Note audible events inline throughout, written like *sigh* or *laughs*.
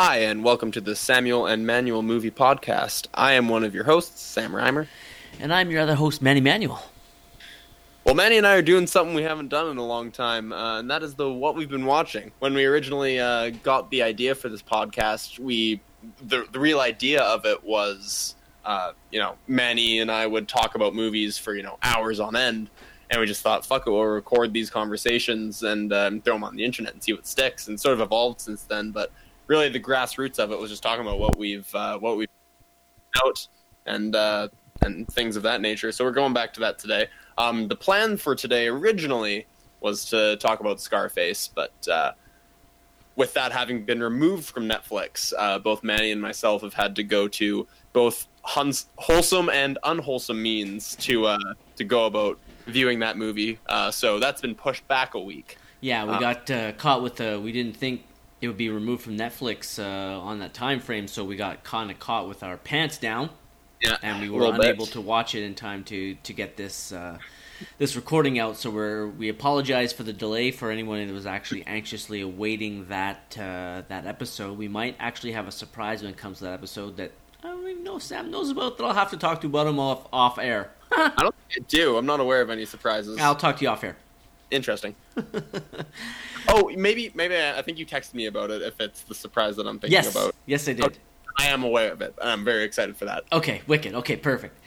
Hi, and welcome to the Samuel and Manuel Movie Podcast. I am one of your hosts, Sam Reimer. And I'm your other host, Manny Manuel. Well, Manny and I are doing something we haven't done in a long time, uh, and that is the what we've been watching. When we originally uh, got the idea for this podcast, we the the real idea of it was, uh, you know, Manny and I would talk about movies for you know hours on end, and we just thought, fuck it, we'll record these conversations and um, throw them on the internet and see what sticks, and sort of evolved since then. But really, the grassroots of it was just talking about what we've uh, what we've out and uh, and things of that nature. So we're going back to that today. Um, the plan for today originally was to talk about Scarface, but uh, with that having been removed from Netflix, uh, both Manny and myself have had to go to both huns- wholesome and unwholesome means to uh, to go about viewing that movie. Uh, so that's been pushed back a week. Yeah, we got uh, caught with the. We didn't think it would be removed from Netflix uh, on that time frame, so we got kind of caught with our pants down. Yeah, and we were unable bit. to watch it in time to to get this uh, this recording out. So we're we apologize for the delay for anyone that was actually anxiously awaiting that uh, that episode. We might actually have a surprise when it comes to that episode that I don't even know Sam knows about. That I'll have to talk to about him off off air. *laughs* I don't think I do. I'm not aware of any surprises. I'll talk to you off air. Interesting. *laughs* oh, maybe maybe I think you texted me about it. If it's the surprise that I'm thinking Yes, about, yes, I did. Okay. I am aware of it, I'm very excited for that. Okay, wicked. Okay, perfect.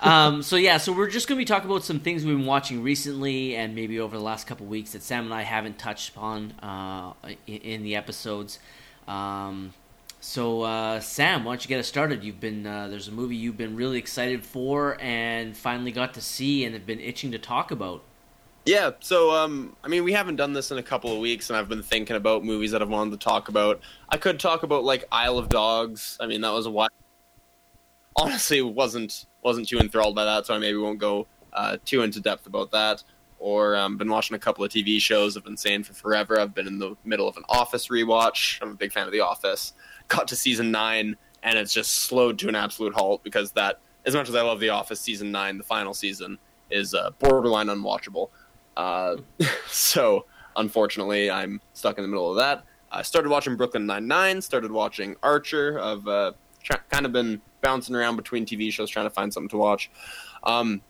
um, so yeah, so we're just going to be talking about some things we've been watching recently, and maybe over the last couple weeks that Sam and I haven't touched upon uh, in, in the episodes. Um, so uh, Sam, why don't you get us started? You've been uh, there's a movie you've been really excited for, and finally got to see, and have been itching to talk about. Yeah, so um, I mean, we haven't done this in a couple of weeks, and I've been thinking about movies that I've wanted to talk about. I could talk about like Isle of Dogs. I mean, that was a while. *laughs* Honestly, wasn't wasn't too enthralled by that, so I maybe won't go uh, too into depth about that. Or um, been watching a couple of TV shows. I've been saying for forever. I've been in the middle of an Office rewatch. I'm a big fan of The Office. Got to season nine, and it's just slowed to an absolute halt because that, as much as I love The Office, season nine, the final season, is uh, borderline unwatchable. Uh, *laughs* so unfortunately, I'm stuck in the middle of that. I started watching Brooklyn Nine Nine. Started watching Archer. I've uh, tr- kind of been bouncing around between TV shows trying to find something to watch. Um,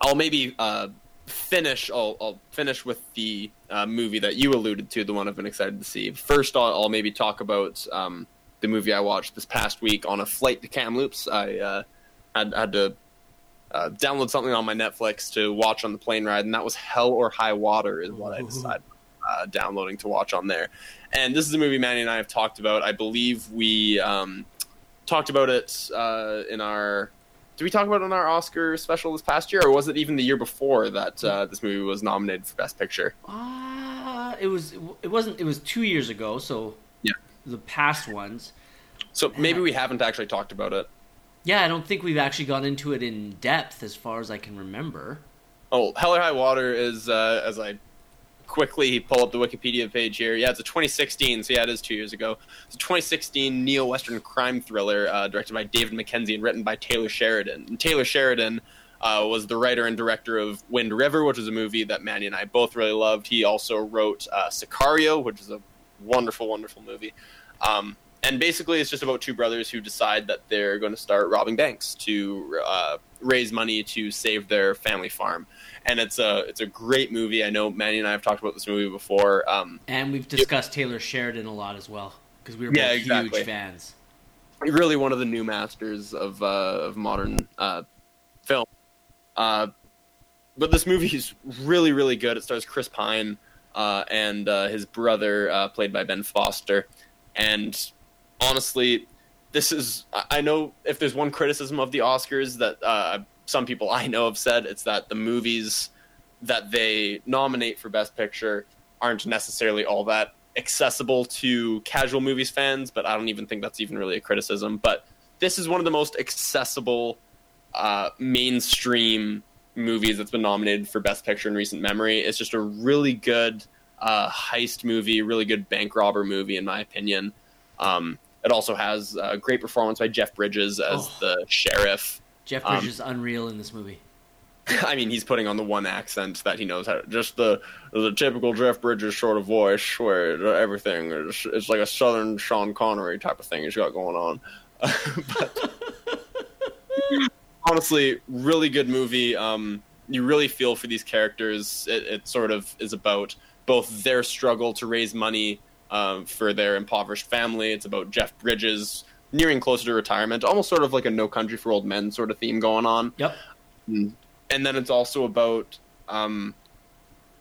I'll maybe uh, finish. I'll, I'll finish with the uh, movie that you alluded to, the one I've been excited to see. First, I'll, I'll maybe talk about um, the movie I watched this past week on a flight to Kamloops. I uh, had had to uh, download something on my Netflix to watch on the plane ride, and that was Hell or High Water, is what I decided uh, downloading to watch on there. And this is a movie Manny and I have talked about. I believe we um, talked about it uh, in our. Did we talk about it in our Oscar special this past year, or was it even the year before that uh, this movie was nominated for Best Picture? Uh, it was it wasn't it was two years ago, so Yeah. the past ones. So maybe we haven't actually talked about it. Yeah, I don't think we've actually gone into it in depth as far as I can remember. Oh, Hell or High Water is uh, as I quickly pull up the Wikipedia page here. Yeah, it's a 2016, so yeah, it is two years ago. It's a 2016 neo-western crime thriller uh, directed by David Mackenzie and written by Taylor Sheridan. And Taylor Sheridan uh, was the writer and director of Wind River, which is a movie that Manny and I both really loved. He also wrote uh, Sicario, which is a wonderful, wonderful movie. Um, and basically, it's just about two brothers who decide that they're going to start robbing banks to uh, raise money to save their family farm. And it's a it's a great movie. I know Manny and I have talked about this movie before. Um, And we've discussed Taylor Sheridan a lot as well because we were both exactly. huge fans. really one of the new masters of uh, of modern uh, film. Uh, but this movie is really really good. It stars Chris Pine uh, and uh, his brother, uh, played by Ben Foster. And honestly, this is I know if there's one criticism of the Oscars that uh, some people I know have said, it's that the movies that they nominate for Best Picture aren't necessarily all that accessible to casual movies fans, but I don't even think that's even really a criticism. But this is one of the most accessible uh, mainstream movies that's been nominated for Best Picture in recent memory. It's just a really good uh, heist movie, really good bank robber movie, in my opinion. Um, it also has a great performance by Jeff Bridges as Oh. the sheriff. Jeff Um, Bridges is unreal in this movie. *laughs* I mean, he's putting on the one accent that he knows how. To, just the the typical Jeff Bridges sort of voice, where everything is it's like a Southern Sean Connery type of thing he's got going on. *laughs* but honestly, really good movie. Um, you really feel for these characters. It, it, sort of is about both their struggle to raise money um, for their impoverished family. It's about Jeff Bridges nearing closer to retirement, almost sort of like a No Country for Old Men sort of theme going on. Yep. Mm and then it's also about um,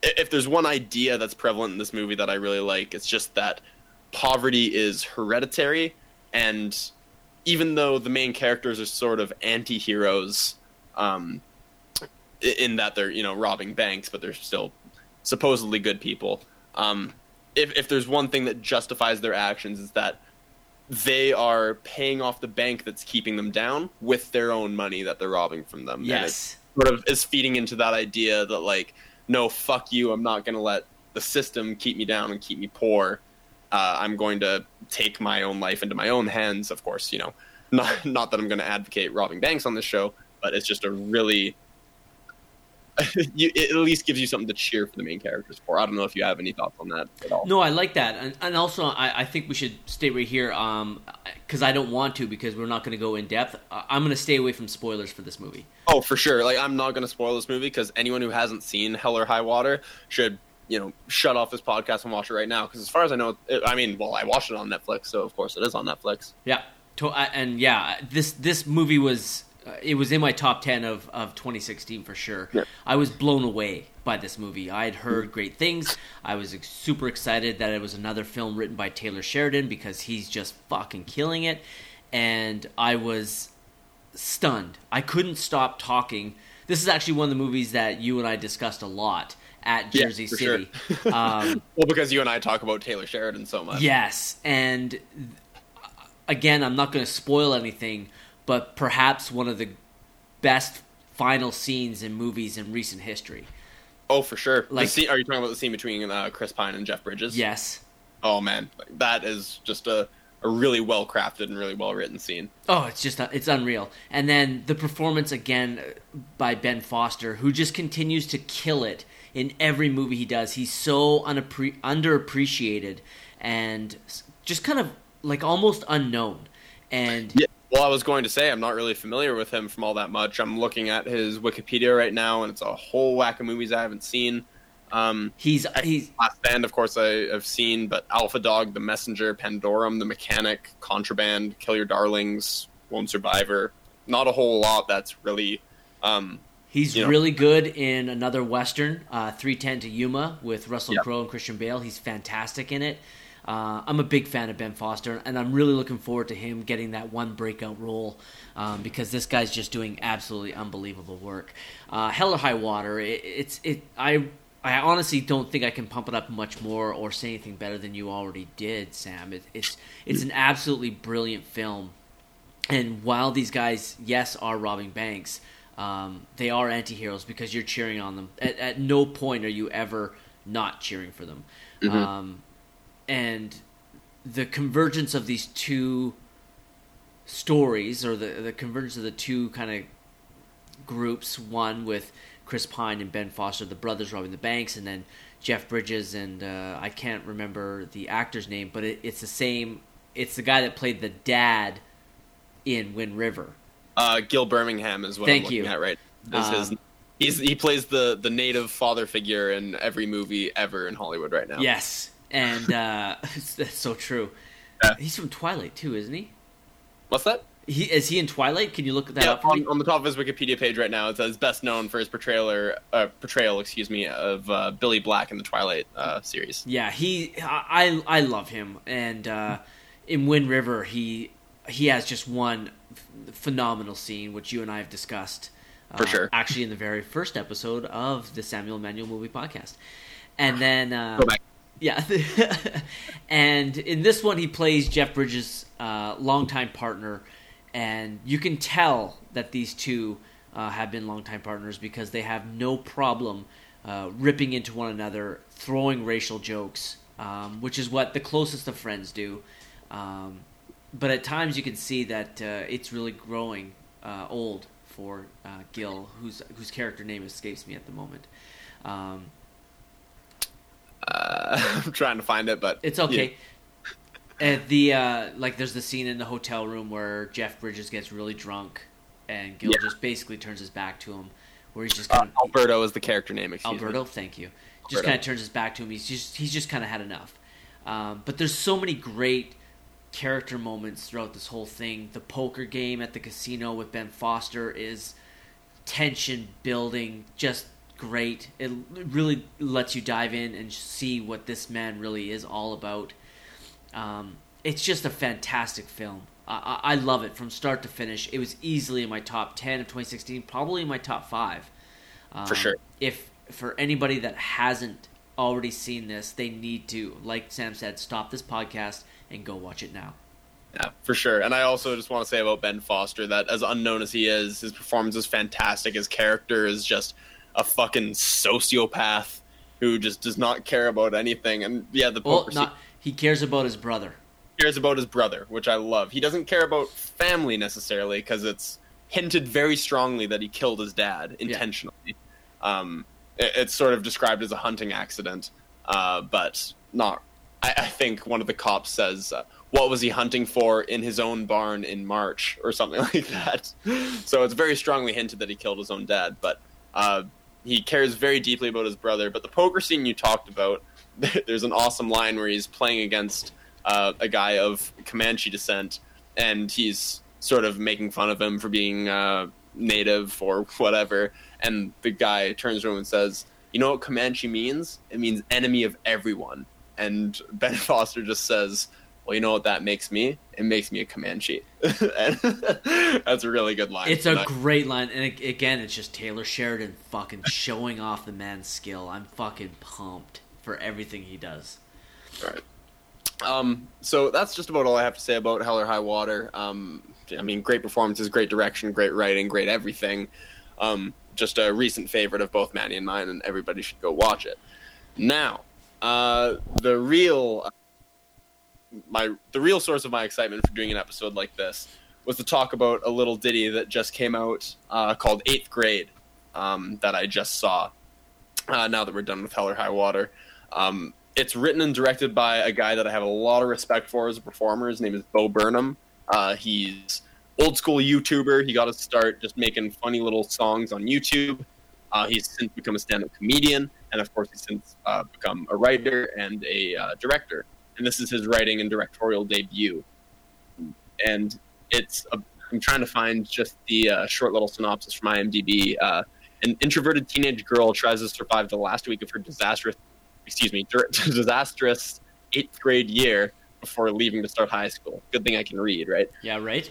if there's one idea that's prevalent in this movie that I really like, it's just that poverty is hereditary, and even though the main characters are sort of anti-heroes, um, in that they're you know robbing banks, but they're still supposedly good people. Um, if if there's one thing that justifies their actions, is that they are paying off the bank that's keeping them down with their own money that they're robbing from them. Yes sort of is feeding into that idea that like, no, fuck you, I'm not going to let the system keep me down and keep me poor. Uh, I'm going to take my own life into my own hands. Of course, you know, *laughs* not not that I'm going to advocate robbing banks on this show, but it's just a really *laughs* you, it at least gives you something to cheer for the main characters for. I don't know if you have any thoughts on that at all. No, I like that, and, and also I, I, think we should stay right here because um, I don't want to because we're not going to go in depth. I'm going to stay away from spoilers for this movie. Oh, for sure. Like I'm not going to spoil this movie because anyone who hasn't seen Hell or High Water should you know shut off this podcast and watch it right now. Because as far as I know, it, I mean, well, I watched it on Netflix, so of course it is on Netflix. Yeah, and yeah, this this movie was uh, it was in my top 10 of, of 2016 for sure. Yeah. I was blown away by this movie. I had heard great things. I was super excited that it was another film written by Taylor Sheridan because he's just fucking killing it. And I was stunned. I couldn't stop talking. This is actually one of the movies that you and I discussed a lot at Jersey yeah, City. Sure. *laughs* um, well, because you and I talk about Taylor Sheridan so much. Yes. And again, I'm not going to spoil anything but perhaps one of the best final scenes in movies in recent history. Oh, for sure. Like, scene, are you talking about the scene between uh, Chris Pine and Jeff Bridges? Yes. Oh man, that is just a a really well crafted and really well written scene. Oh, it's just it's unreal. And then the performance again by Ben Foster, who just continues to kill it in every movie he does. He's so unappre- underappreciated and just kind of like almost unknown. And yeah. Well, I was going to say I'm not really familiar with him from all that much. I'm looking at his Wikipedia right now, and it's a whole whack of movies I haven't seen. Um, he's he's Last Stand, of course, I, have seen, but Alpha Dog, The Messenger, Pandorum, The Mechanic, Contraband, Kill Your Darlings, Lone Survivor. Not a whole lot. That's really. Um, he's you know, really good in another western, uh, 310 to Yuma, with Russell yep. Crowe and Christian Bale. He's fantastic in it. Uh, I'm a big fan of Ben Foster, and I'm really looking forward to him getting that one breakout role um, because this guy's just doing absolutely unbelievable work. Uh, Hell or High Water, it, it's it. I I honestly don't think I can pump it up much more or say anything better than you already did, Sam. It, it's it's an absolutely brilliant film, and while these guys, yes, are robbing banks, um, they are anti-heroes because you're cheering on them. At, at, no point are you ever not cheering for them. Mm-hmm. Um, and the convergence of these two stories or the the convergence of the two kind of groups one with Chris Pine and Ben Foster the brothers robbing the banks and then Jeff Bridges and uh, I can't remember the actor's name but it, it's the same it's the guy that played the dad in Wind River. Uh, Gil Birmingham is what Thank I'm looking you. at right um, his, he's, he plays the the native father figure in every movie ever in Hollywood right now. Yes and uh, *laughs* that's so true. Yeah. He's from Twilight too, isn't he? What's that? He is he in Twilight? Can you look that yeah, up? On, on, the top of his Wikipedia page right now, it says best known for his portrayal, uh, portrayal, excuse me, of uh, Billy Black in the Twilight uh, series. Yeah, he, I, I love him, and uh, in Wind River, he, he has just one phenomenal scene, which you and I have discussed. For sure. Uh, actually, in the very first episode of the Samuel and Manuel Movie Podcast, and then uh, go back yeah, *laughs* and in this one, he plays Jeff Bridges' uh, longtime partner, and you can tell that these two uh, have been longtime partners because they have no problem uh, ripping into one another, throwing racial jokes, um, which is what the closest of friends do. Um, but at times, you can see that uh, it's really growing uh, old for uh, Gil, whose whose character name escapes me at the moment. Um, uh, *laughs* I'm trying to find it, but it's okay. And the uh, like, there's the scene in the hotel room where Jeff Bridges gets really drunk, and Gil yeah. just basically turns his back to him, where he's just kind uh, of Alberto is the character name. Alberto, me. thank you. Alberto. Just kind of turns his back to him. He's just he's just kind of had enough. Um, but there's so many great character moments throughout this whole thing. The poker game at the casino with Ben Foster is tension building, just great. It really lets you dive in and see what this man really is all about. Um, it's just a fantastic film. I, I, love it from start to finish. It was easily in my top ten of 2016, probably in my top five. Um, for sure. If for anybody that hasn't already seen this, they need to, like Sam said, stop this podcast and go watch it now. Yeah, for sure. And I also just want to say about Ben Foster that as unknown as he is, his performance is fantastic. His character is just a fucking sociopath who just does not care about anything. And yeah, the well, not, he cares about his brother. Cares about his brother, which I love. He doesn't care about family necessarily because it's hinted very strongly that he killed his dad intentionally. Yeah. Um, it, it's sort of described as a hunting accident, uh, but not. I, I, think one of the cops says, uh, "What was he hunting for in his own barn in March?" or something *laughs* like that. so it's very strongly hinted that he killed his own dad, but uh, he cares very deeply about his brother. But the poker scene you talked about, *laughs* there's an awesome line where he's playing against uh, a guy of Comanche descent, and he's sort of making fun of him for being uh, native or whatever. And the guy turns him and says, "You know what Comanche means? It means enemy of everyone." And Ben *laughs* Foster just says, well, you know what that makes me? It makes me a Comanche. *laughs* *laughs* that's a really good line. It's a great line, and again, it's just Taylor Sheridan fucking showing off the man's skill. I'm fucking pumped for everything he does. All right. Um, so that's just about all I have to say about Hell or High Water. Um, I mean, great performances, great direction, great writing, great everything. Um, just a recent favorite of both Manny and mine, and everybody should go watch it. Now, uh, the real my the real source of my excitement for doing an episode like this was to talk about a little ditty that just came out uh, called Eighth Grade um, that I just saw. Uh, now that we're done with Hell or High Water, um, it's written and directed by a guy that I have a lot of respect for as a performer. His name is Bo Burnham. Uh, he's old school YouTuber. He got to start just making funny little songs on YouTube. Uh, he's since become a stand up comedian, and of course, he's since uh, become a writer and a uh, director and this is his writing and directorial debut. And it's a, I'm trying to find just the uh, short little synopsis from IMDb. Uh, an introverted teenage girl tries to survive the last week of her disastrous, excuse me, *laughs* disastrous eighth grade year before leaving to start high school. Good thing I can read, right? Yeah, right.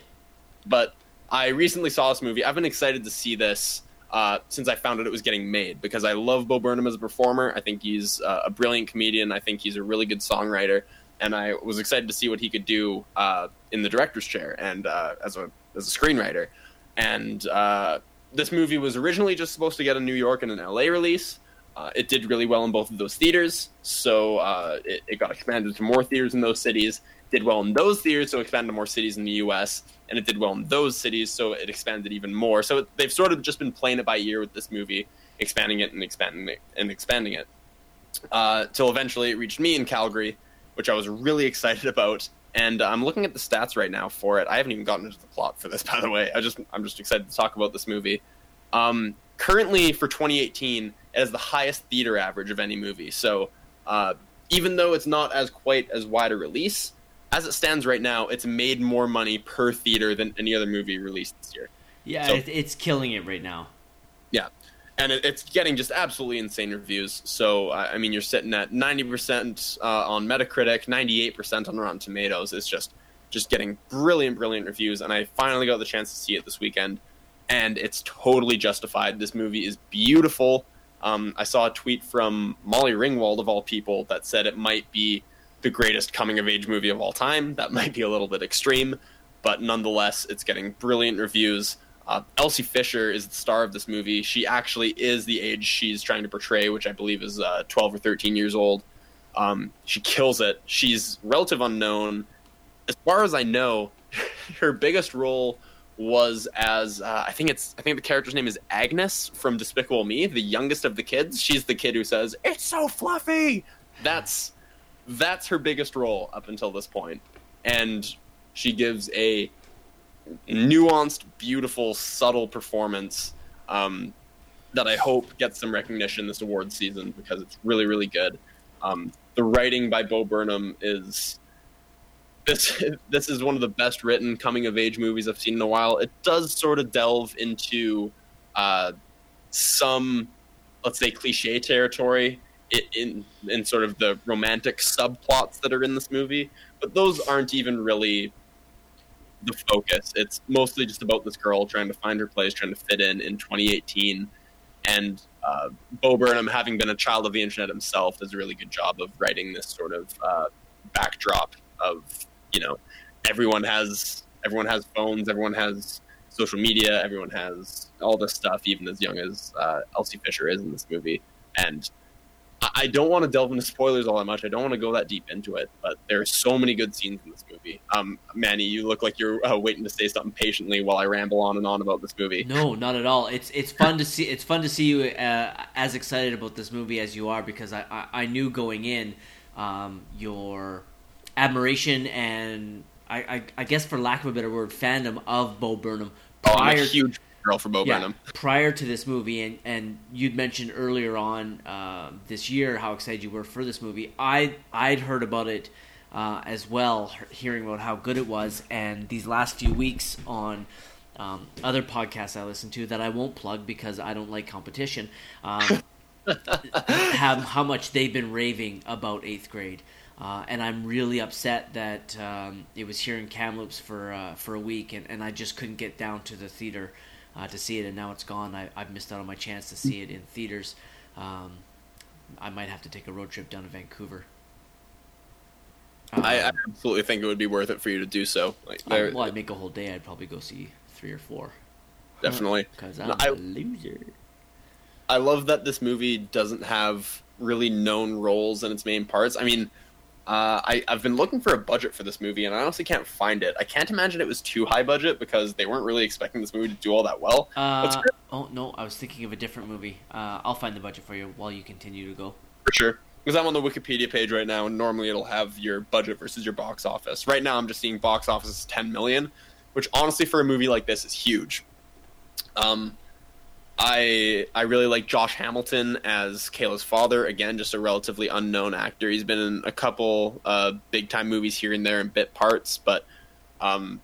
But I recently saw this movie. I've been excited to see this uh, since I found out it was getting made because I love Bo Burnham as a performer. I think he's uh, a brilliant comedian. I think he's a really good songwriter, and I was excited to see what he could do uh, in the director's chair and uh, as a as a screenwriter. And uh, this movie was originally just supposed to get a New York and an LA release. Uh, it did really well in both of those theaters, so it, it got expanded to more theaters in those cities did well in those theaters, so expanded to more cities in the U.S. And it did well in those cities, so it expanded even more. So they've sort of just been playing it by ear with this movie, expanding it and expanding it and expanding it, uh, till eventually it reached me in Calgary, which I was really excited about. And I'm looking at the stats right now for it. I haven't even gotten into the plot for this, *laughs* by the way. I just I'm just excited to talk about this movie. Um, currently, for 2018, it has the highest theater average of any movie. So uh, even though it's not as quite as wide a release, as it stands right now, it's made more money per theater than any other movie released this year. Yeah, so, it's killing it right now. And it's getting just absolutely insane reviews. So I mean, you're sitting at ninety percent uh, on Metacritic, ninety eight percent on Rotten Tomatoes. It's just just getting brilliant, brilliant reviews. And I finally got the chance to see it this weekend, and it's totally justified. This movie is beautiful. Um, I saw a tweet from Molly Ringwald of all people that said it might be the greatest coming of age movie of all time. That might be a little bit extreme, but nonetheless, it's getting brilliant reviews. Uh, Elsie Fisher is the star of this movie. She actually is the age she's trying to portray, which I believe is uh, 12 or 13 years old. Um, she kills it. She's relative unknown. As far as I know, *laughs* her biggest role was as uh, I think it's I think the character's name is Agnes from Despicable Me, the youngest of the kids. She's the kid who says it's so fluffy. That's that's her biggest role up until this point, and she gives a nuanced, beautiful, subtle performance um, that I hope gets some recognition this award season because it's really really good. Um, the writing by Bo Burnham is this *laughs* this is one of the best written coming of age movies I've seen in a while. It does sort of delve into uh, some, let's say, cliche territory in, in in sort of the romantic subplots that are in this movie, but those aren't even really the focus. It's mostly just about this girl trying to find her place, trying to fit in in 2018, and uh, Bo Burnham, having been a child of the internet himself, does a really good job of writing this sort of uh, backdrop of you know everyone has everyone has phones, everyone has social media, everyone has all this stuff, even as young as uh, Elsie Fisher is in this movie. And I don't want to delve into spoilers all that much. I don't want to go that deep into it, but there are so many good scenes in this movie. Um, Manny, you look like you're uh, waiting to say something patiently while I ramble on and on about this movie. No, not at all. It's it's fun to see. It's fun to see you uh, as excited about this movie as you are because I I, I knew going in um, your admiration and I, I, I guess for lack of a better word, fandom of Bo Burnham. Prior, oh, I'm a huge girl for Bo yeah, Burnham. Prior to this movie, and, and you'd mentioned earlier on uh, this year how excited you were for this movie. I I'd heard about it uh, as well, hearing about how good it was, and these last few weeks on. Um, other podcasts I listen to that I won't plug because I don't like competition. Um, *laughs* have how much they've been raving about eighth grade. Uh, and I'm really upset that um, it was here in Kamloops for uh, for a week, and, and I just couldn't get down to the theater uh, to see it, and now it's gone. I, have missed out on my chance to see it in theaters. Um, I might have to take a road trip down to Vancouver. Um, I, I, absolutely think it would be worth it for you to do so. Like, well, I'd make a whole day. I'd probably go see three or four. Definitely, *laughs* because I'm I, a loser. I love that this movie doesn't have really known roles in its main parts. I mean uh, I, I've been looking for a budget for this movie, and I honestly can't find it. I can't imagine it was too high budget because they weren't really expecting this movie to do all that well. Uh, oh no, I was thinking of a different movie. Uh, I'll find the budget for you while you continue to go. For sure, because I'm on the Wikipedia page right now, and normally it'll have your budget versus your box office. Right now, I'm just seeing box office is 10 million, which honestly for a movie like this is huge. Um, I I really like Josh Hamilton as Kayla's father. Again, just a relatively unknown actor. He's been in a couple uh, big time movies here and there in bit parts, but um,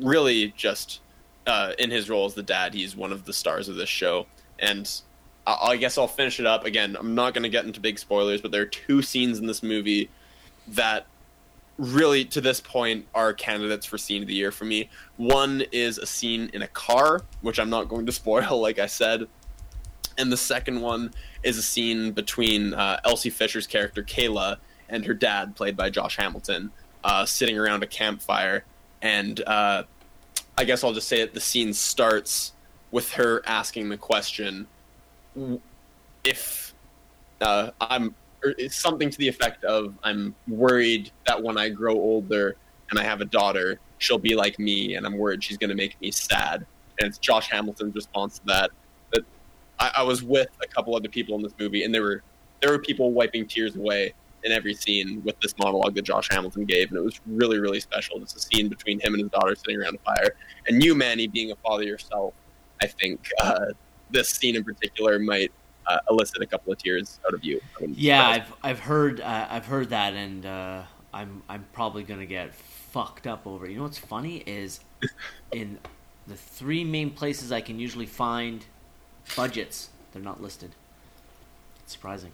really just uh, in his role as the dad, he's one of the stars of this show. And I, I guess I'll finish it up. Again, I'm not going to get into big spoilers, but there are two scenes in this movie that really to this point are candidates for scene of the year for me. One is a scene in a car, which I'm not going to *laughs* spoil, like I said. And the second one is a scene between uh, Elsie Fisher's character Kayla and her dad, played by Josh Hamilton, uh, sitting around a campfire. And uh, I guess I'll just say that the scene starts with her asking the question if uh, I'm or something to the effect of I'm worried that when I grow older and I have a daughter, she'll be like me, and I'm worried she's going to make me sad. And it's Josh Hamilton's response to that. That I, I, was with a couple other people in this movie, and there were there were people wiping tears away in every scene with this monologue that Josh Hamilton gave, and it was really really special. It's a scene between him and his daughter sitting around a fire, and you, Manny, being a father yourself. I think uh, this scene in particular might uh, elicit a couple of tears out of you. Yeah, I've I've heard uh, I've heard that, and uh, I'm I'm probably gonna get fucked up over. It. You know what's funny is *laughs* in the three main places I can usually find budgets, they're not listed. It's surprising.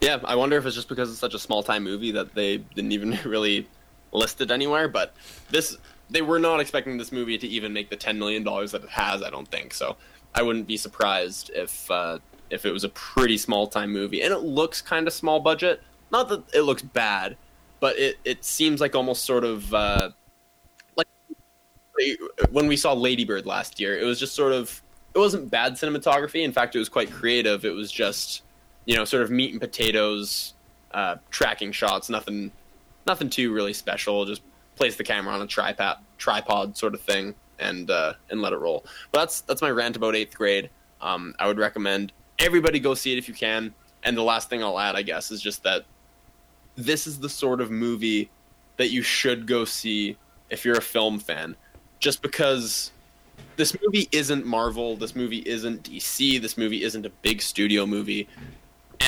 Yeah, I wonder if it's just because it's such a small time movie that they didn't even *laughs* really list it anywhere. But this, they were not expecting this movie to even make the ten million dollars that it has. I don't think so. I wouldn't be surprised if uh, if it was a pretty small time movie, and it looks kind of small budget. Not that it looks bad, but it it seems like almost sort of uh, like when we saw Lady Bird last year. It was just sort of it wasn't bad cinematography. In fact, it was quite creative. It was just you know sort of meat and potatoes uh, tracking shots. Nothing nothing too really special. Just place the camera on a tripod tripod sort of thing and uh, and let it roll. But that's that's my rant about eighth grade. Um, I would recommend everybody go see it if you can. And the last thing I'll add, I guess, is just that this is the sort of movie that you should go see if you're a film fan, just because this movie isn't Marvel, this movie isn't DC, this movie isn't a big studio movie.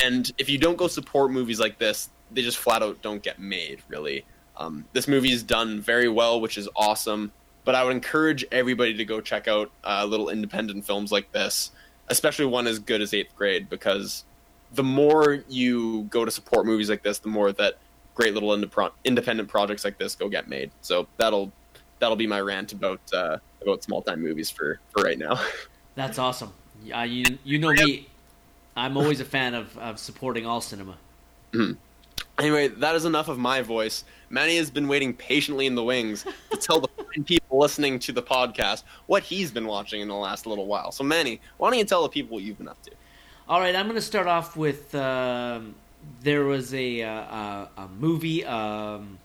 And if you don't go support movies like this, they just flat out don't get made, really. Um, this movie is done very well, which is awesome. But I would encourage everybody to go check out uh, little independent films like this, especially one as good as Eighth Grade, because the more you go to support movies like this, the more that great little independent projects like this go get made. So that'll that'll be my rant about uh, about small time movies for for right now. *laughs* That's awesome. Uh, you you know me, I'm always a fan of, of supporting all cinema. Mm-hmm. Anyway, that is enough of my voice. Manny has been waiting patiently in the wings to tell the people listening to the podcast what he's been watching in the last little while. So, Manny, why don't you tell the people what you've been up to? All right, I'm going to start off with um, there was a uh, a movie. Um,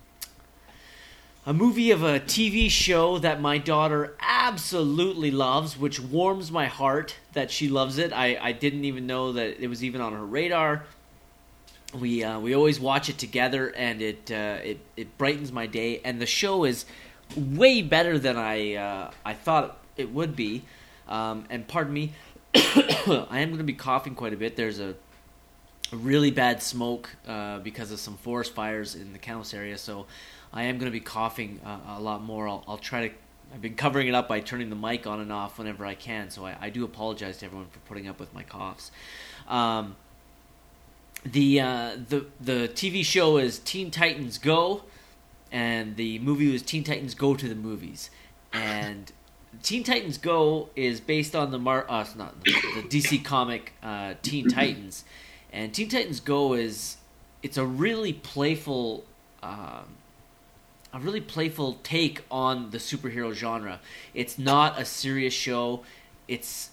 a movie of a TV show that my daughter absolutely loves, which warms my heart that she loves it. I, I didn't even know that it was even on her radar. We uh, we always watch it together, and it uh, it it brightens my day. And the show is way better than I uh, I thought it would be. Um, and pardon me, *coughs* I am going to be coughing quite a bit. There's a really bad smoke uh, because of some forest fires in the Kamloops area, so I am going to be coughing uh, a lot more. I'll, I'll, try to. I've been covering it up by turning the mic on and off whenever I can, so I, I do apologize to everyone for putting up with my coughs. Um, the uh, the the TV show is Teen Titans Go, and the movie was Teen Titans Go to the movies, and Teen Titans Go is based on the Mar uh, not the, the DC comic uh, Teen *clears throat* Titans, and Teen Titans Go is it's a really playful. Um, a really playful take on the superhero genre. It's not a serious show. It's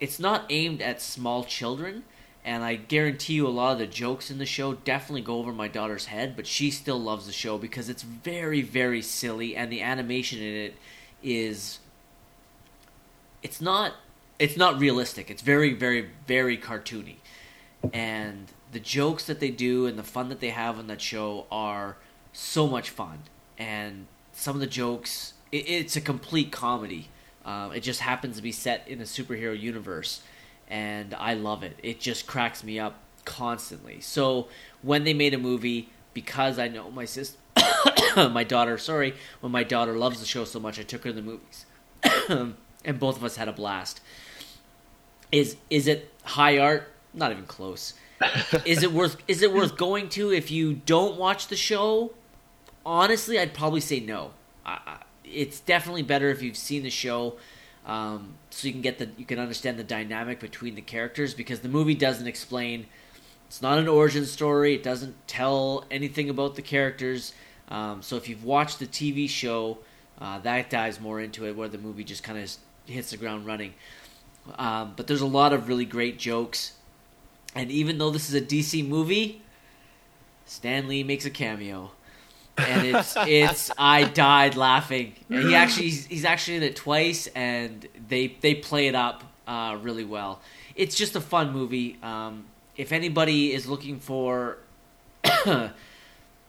it's not aimed at small children, and I guarantee you a lot of the jokes in the show definitely go over my daughter's head, but she still loves the show because it's very very silly and the animation in it is it's not it's not realistic. It's very very very cartoony. And the jokes that they do and the fun that they have on that show are so much fun and some of the jokes it, it's a complete comedy uh, it just happens to be set in a superhero universe and i love it. It just cracks me up constantly. So when they made a movie because i know my sister *coughs* my daughter sorry when my daughter loves the show so much i took her to the movies. *coughs* And both of us had a blast. Is is it high art? Not even close. *laughs* Is it worth is it worth going to if you don't watch the show? Honestly, I'd probably say no. it's definitely better if you've seen the show, um, so you can get the you can understand the dynamic between the characters because the movie doesn't explain. It's not an origin story. It doesn't tell anything about the characters. Um, so if you've watched the TV show, uh, that dives more into it, where the movie just kind of hits the ground running. Um, but there's a lot of really great jokes, and even though this is a DC movie, Stan Lee makes a cameo and it's *laughs* it's I died laughing. And he actually he's, he's, actually in it twice, and they they play it up uh, really well. It's just a fun movie. Um, if anybody is looking for *coughs*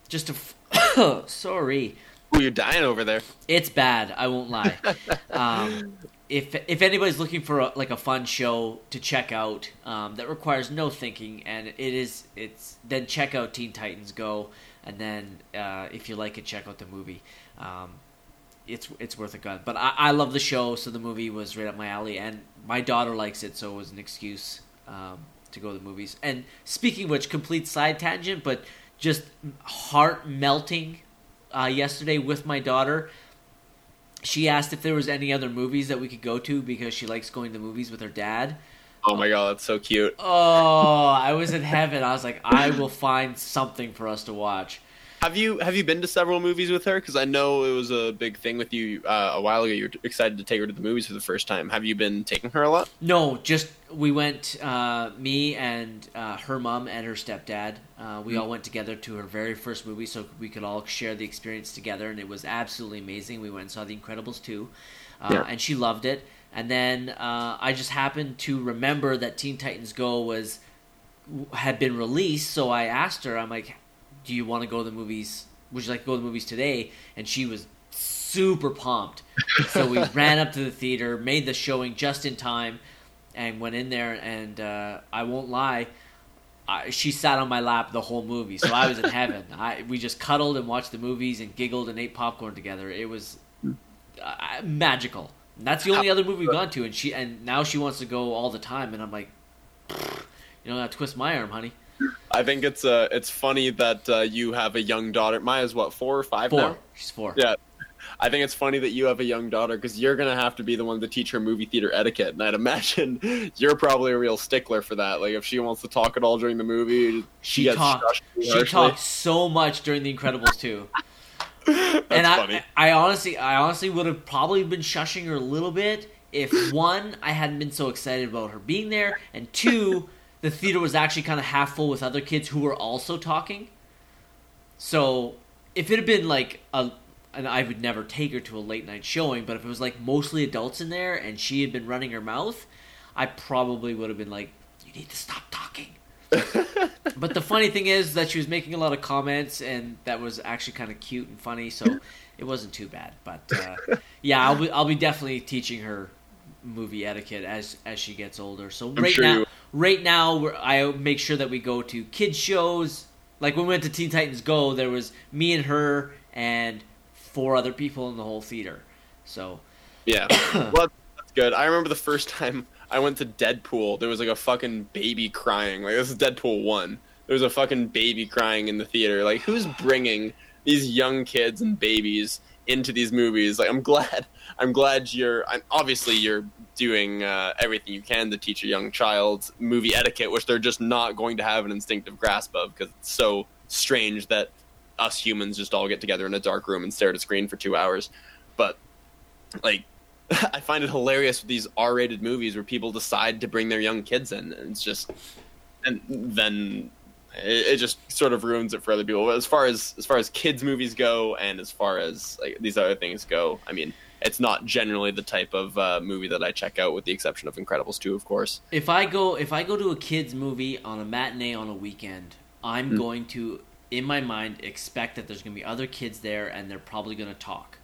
just a f- *coughs* sorry. Ooh, you're dying over there. It's bad. I won't lie. um, if if anybody's looking for a, like a fun show to check out um, that requires no thinking, and it is it's then check out Teen Titans Go and then uh, if you like it, check out the movie. Um, it's it's worth a gun. But I, I love the show, so the movie was right up my alley, and my daughter likes it, so it was an excuse um, to go to the movies. And speaking which, complete side tangent, but just heart melting. Uh, yesterday with my daughter, she asked if there was any other movies that we could go to because she likes going to movies with her dad. Oh my god, that's so cute. Oh, I was in heaven. I was like, I will find something for us to watch. Have you have you been to several movies with her? Because I know it was a big thing with you uh, a while ago. You were excited to take her to the movies for the first time. Have you been taking her a lot? No, just we went. Uh, me and uh, her mom and her stepdad. Uh, we Mm. all went together to her very first movie, so we could all share the experience together, and it was absolutely amazing. We went and saw The Incredibles two, uh, Yeah. and she loved it. And then uh, I just happened to remember that Teen Titans Go was had been released, so I asked her. I'm like, "Do you want to go to the movies? Would you like to go to the movies today?" And she was super pumped. So we *laughs* ran up to the theater, made the showing just in time, and went in there. And uh, I won't lie, I, she sat on my lap the whole movie, so I was in heaven. I we just cuddled and watched the movies and giggled and ate popcorn together. It was uh, magical. That's the only other movie we've gone to, and she and now she wants to go all the time, and I'm like, you know, that twist my arm, honey. I think it's uh it's funny that uh, you have a young daughter. Maya's what four or five Four. now? She's four. Yeah. I think it's funny that you have a young daughter because you're gonna have to be the one to teach her movie theater etiquette, and I'd *laughs* imagine you're probably a real stickler for that. Like if she wants to talk at all during the movie, She talked. shushed She harshly. talked so much during The Incredibles 2. That's and I, funny. I honestly, I honestly would have probably been shushing her a little bit if one, I hadn't been so excited about her being there, and two, the theater was actually kind of half full with other kids who were also talking. So if it had been like a, and I would never take her to a late night showing, but if it was like mostly adults in there and she had been running her mouth, I probably would have been like, "You need to stop talking." *laughs* but the funny thing is that she was making a lot of comments, and that was actually kind of cute and funny, so it wasn't too bad. But uh, yeah, I'll be I'll be definitely teaching her movie etiquette as as she gets older. So right sure now, right now, we're, I make sure that we go to kids shows. Like when we went to Teen Titans Go, there was me and her and four other people in the whole theater. So Yeah. *coughs* well, that's good. I remember the first time I went to Deadpool, there was like a fucking baby crying. Like, this is Deadpool 1. There was a fucking baby crying in the theater. Like, who's bringing these young kids and babies into these movies? Like, I'm glad. I'm glad you're. I'm, obviously, you're doing uh, everything you can to teach a young child movie etiquette, which they're just not going to have an instinctive grasp of because it's so strange that us humans just all get together in a dark room and stare at a screen for two hours. But like *laughs* I find it hilarious with these R-rated movies where people decide to bring their young kids in, and it's just, and then it, it just sort of ruins it for other people. But as far as as far as kids movies go, and as far as like these other things go, I mean, it's not generally the type of uh, movie that I check out, with the exception of Incredibles 2, of course. if I go if I go to a kids movie on a matinee on a weekend, I'm Hmm. going to in my mind expect that there's going to be other kids there and they're probably going to talk.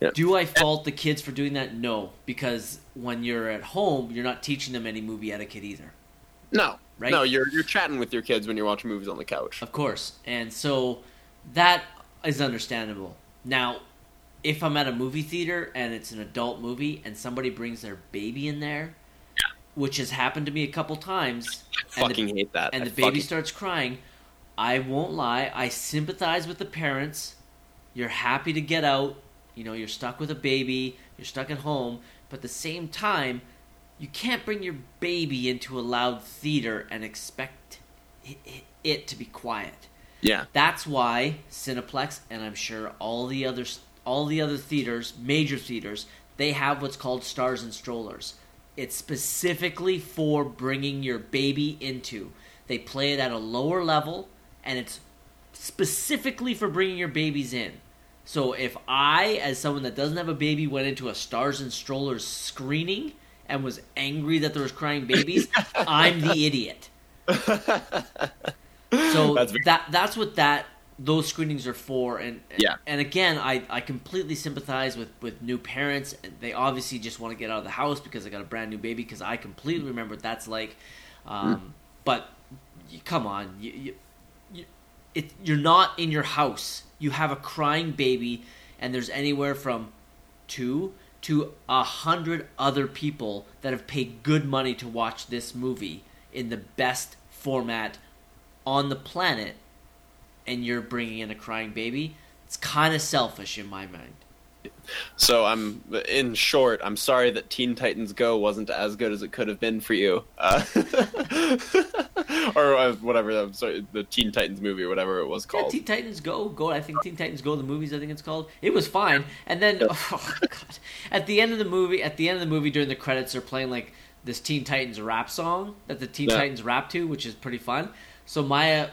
Yeah. Do I fault the kids for doing that? No, because when you're at home, you're not teaching them any movie etiquette either. No, Right? no, you're you're chatting with your kids when you're watching movies on the couch. Of course. And so that is understandable. Now, if I'm at a movie theater and it's an adult movie and somebody brings their baby in there, which has happened to me a couple times, I and the- fucking hate that. and I the baby starts crying, I won't lie. I sympathize with the parents. You're happy to get out. You know, you're stuck with a baby. You're stuck at home. But at the same time, you can't bring your baby into a loud theater and expect it, it to be quiet. yeah, That's why Cineplex and I'm sure all the other all the other theaters, major theaters, they have what's called stars and strollers. It's specifically for bringing your baby into. They play it at a lower level and it's specifically for bringing your babies in. So if I as someone that doesn't have a baby went into a stars and strollers screening and was angry that there was crying babies, *laughs* I'm the idiot. So *laughs* That's very- that that's what that those screenings are for, and Yeah. and again, I, I completely sympathize with with new parents, and they obviously just want to get out of the house because they got a brand new baby. Because I completely remember what that's like, um, but you, come on, you, you, you it, you're not in your house. You have a crying baby, and there's anywhere from two to a hundred other people that have paid good money to watch this movie in the best format on the planet and you're bringing in a crying baby it's kind of selfish in my mind So I'm, in short, I'm sorry that Teen Titans Go wasn't as good as it could have been for you. Uh, *laughs* *laughs* or uh, whatever the, sorry, the Teen Titans movie or whatever it was Yeah, called. Teen Titans Go, Go. I think Teen Titans Go, the movies. I think it's called. It was fine, and then *laughs* oh god, at the end of the movie, at the end of the movie, during the credits, they're playing like this Teen Titans rap song that the Teen Yeah. Titans rap to, which is pretty fun. So Maya,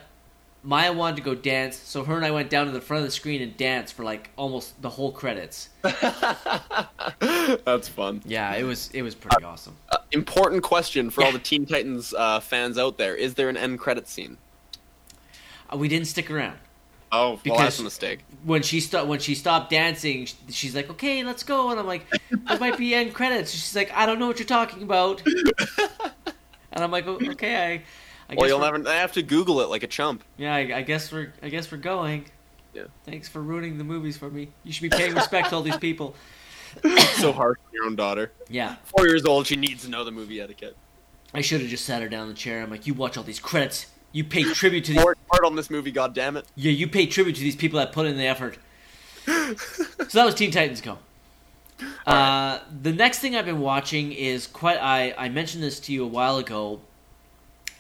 Maya wanted to go dance, so her and I went down to the front of the screen and danced for like almost the whole credits. *laughs* That's fun. Yeah, it was it was pretty awesome. Uh, important question for all the Teen Titans uh, fans out there: Is there an end credit scene? Uh, we didn't stick around. Oh, well, Because- that's a mistake. when she sto- when she stopped dancing, she's like, "Okay, let's go." And I'm like, "There might be end credits." She's like, "I don't know what you're talking about." *laughs* and I'm like, "Oh, "Okay, I, I Well, you'll never. I have to Google it like a chump. yeah, I, I guess we're I guess we're going." Yeah. Thanks for ruining the movies for me. You should be paying respect to all these people. so harsh on your own daughter. Yeah, Four years old, she needs to know the movie etiquette. I should have just sat her down in the chair. I'm like, "You watch all these credits. You pay tribute to these. Work hard on this movie, God damn it! Yeah, you pay tribute to these people that put in the effort." *laughs* so that was Teen Titans Go. Uh, the next thing I've been watching is quite. I, I mentioned this to you a while ago,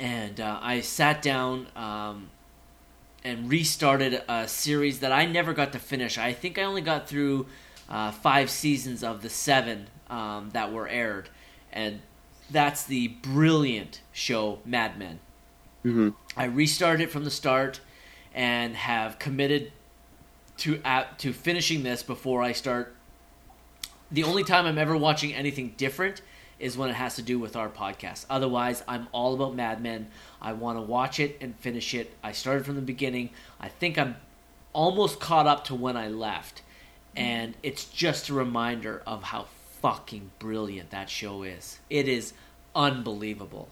and uh, I sat down um, and restarted a series that I never got to finish. I think I only got through uh, five seasons of the seven um, that were aired, and that's the brilliant show Mad Men. Mm-hmm. I restarted it from the start and have committed to uh, to finishing this before I start. The only time I'm ever watching anything different is when it has to do with our podcast. Otherwise, I'm all about Mad Men. I want to watch it and finish it. I started from the beginning. I think I'm almost caught up to when I left. And it's just a reminder of how fucking brilliant that show is. It is unbelievable.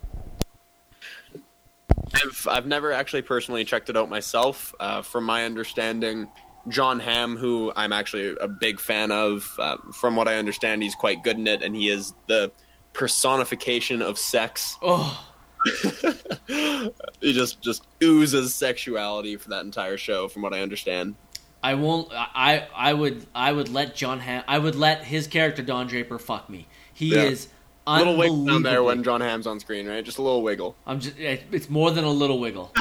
I've I've never actually personally checked it out myself. Uh, from my understanding, John Hamm, who I'm actually a big fan of, uh, from what I understand, he's quite good in it, and he is the personification of sex. Oh, *laughs* he just just oozes sexuality for that entire show, from what I understand. I won't. I I would I would let John Hamm. I would let his character Don Draper fuck me. He Yeah. is A little wiggle down there when John Hamm's on screen, right? Just a little wiggle. I'm just. It's more than a little wiggle.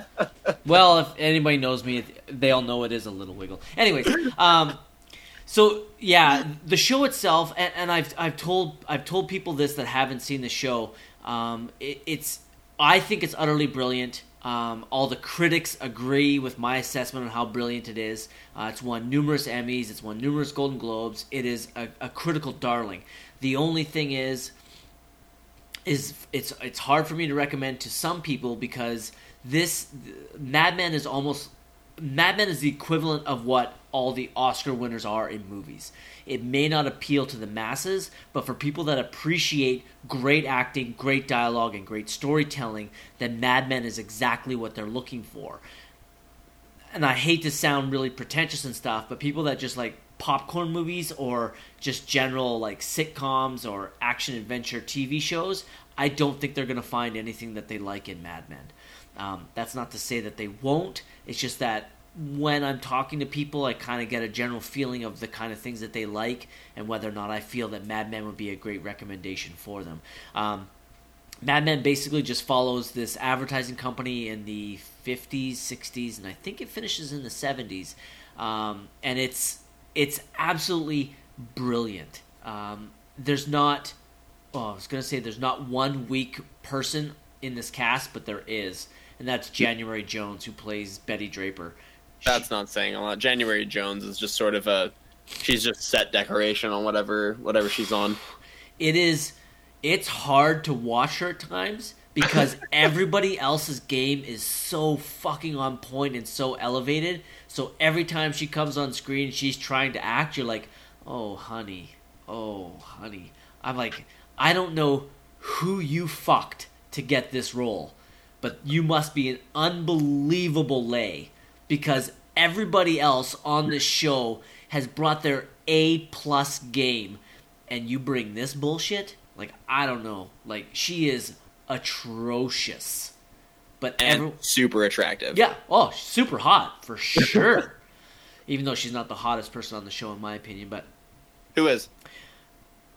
*laughs* well, if anybody knows me, they all know it is a little wiggle. Anyways, *laughs* um, so yeah, the show itself, and, and I've I've told I've told people this that haven't seen the show. Um, it, it's I think it's utterly brilliant. Um, all the critics agree with my assessment on how brilliant it is. Uh, it's won numerous Emmys. It's won numerous Golden Globes. It is a, a critical darling. The only thing is, is it's it's hard for me to recommend to some people because this Mad Men is almost Mad Men is the equivalent of what all the Oscar winners are in movies. It may not appeal to the masses, but for people that appreciate great acting, great dialogue, and great storytelling, then Mad Men is exactly what they're looking for. And I hate to sound really pretentious and stuff, but people that just like popcorn movies or just general like sitcoms or action adventure TV shows, I don't think they're going to find anything that they like in Mad Men. Um, that's not to say that they won't. It's just that when I'm talking to people, I kind of get a general feeling of the kind of things that they like and whether or not I feel that Mad Men would be a great recommendation for them. Um, Mad Men basically just follows this advertising company in the 50s, 60s, and I think it finishes in the 70s. Um, and it's it's absolutely brilliant. Um, there's not, oh, I was gonna say there's not one weak person in this cast, but there is, and that's January Jones who plays Betty Draper. That's not saying a lot. January Jones is just sort of a she's just set decoration on whatever whatever she's on. it is it's hard to watch her at times because *laughs* everybody else's game is so fucking on point and so elevated. So every time she comes on screen, she's trying to act. You're like, oh honey, oh honey. I'm like, I don't know who you fucked to get this role, but you must be an unbelievable lay because everybody else on this show has brought their A plus game. And you bring this bullshit? Like i don't know. Like she is atrocious. But And every, super attractive. yeah. Oh super hot for sure. *laughs* Even though she's not the hottest person on the show in my opinion but Who is?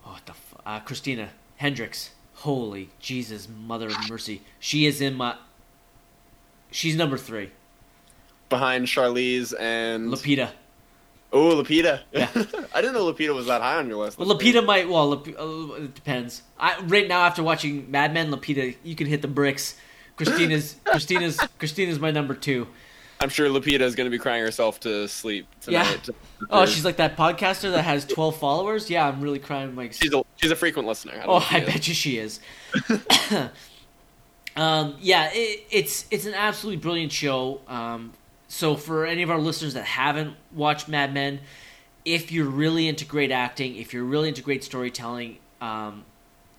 oh what the f- uh, christina hendricks holy jesus mother of mercy she is in my She's number three. behind Charlize and Lupita. oh Lupita. Yeah. *laughs* I didn't know Lupita was that high on your list. Well, Lupita might. Well, uh, it depends. I, right now, after watching Mad Men, Lupita, you can hit the bricks. Christina's Christina's Christina's my number two. I'm sure Lupita is going to be crying herself to sleep tonight. Yeah. Oh, she's like that podcaster that has twelve followers. Yeah, I'm really crying. Like, she's a she's a frequent listener. I oh, I is. bet you she is. *laughs* um, yeah, it, it's it's an absolutely brilliant show. Um, so for any of our listeners that haven't watched Mad Men, if you're really into great acting, if you're really into great storytelling, um,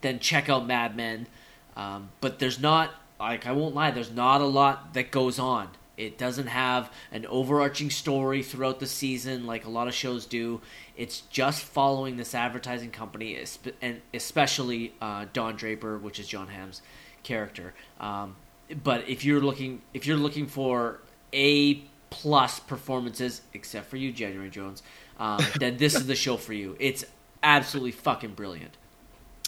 then check out Mad Men. Um, but there's not like I won't lie, there's not a lot that goes on. It doesn't have an overarching story throughout the season like a lot of shows do. It's just following this advertising company, and especially uh, Don Draper, which is John Hamm's character. Um, but if you're looking, if you're looking for a plus performances, except for you, January Jones, um, then this is the show for you. It's absolutely fucking brilliant.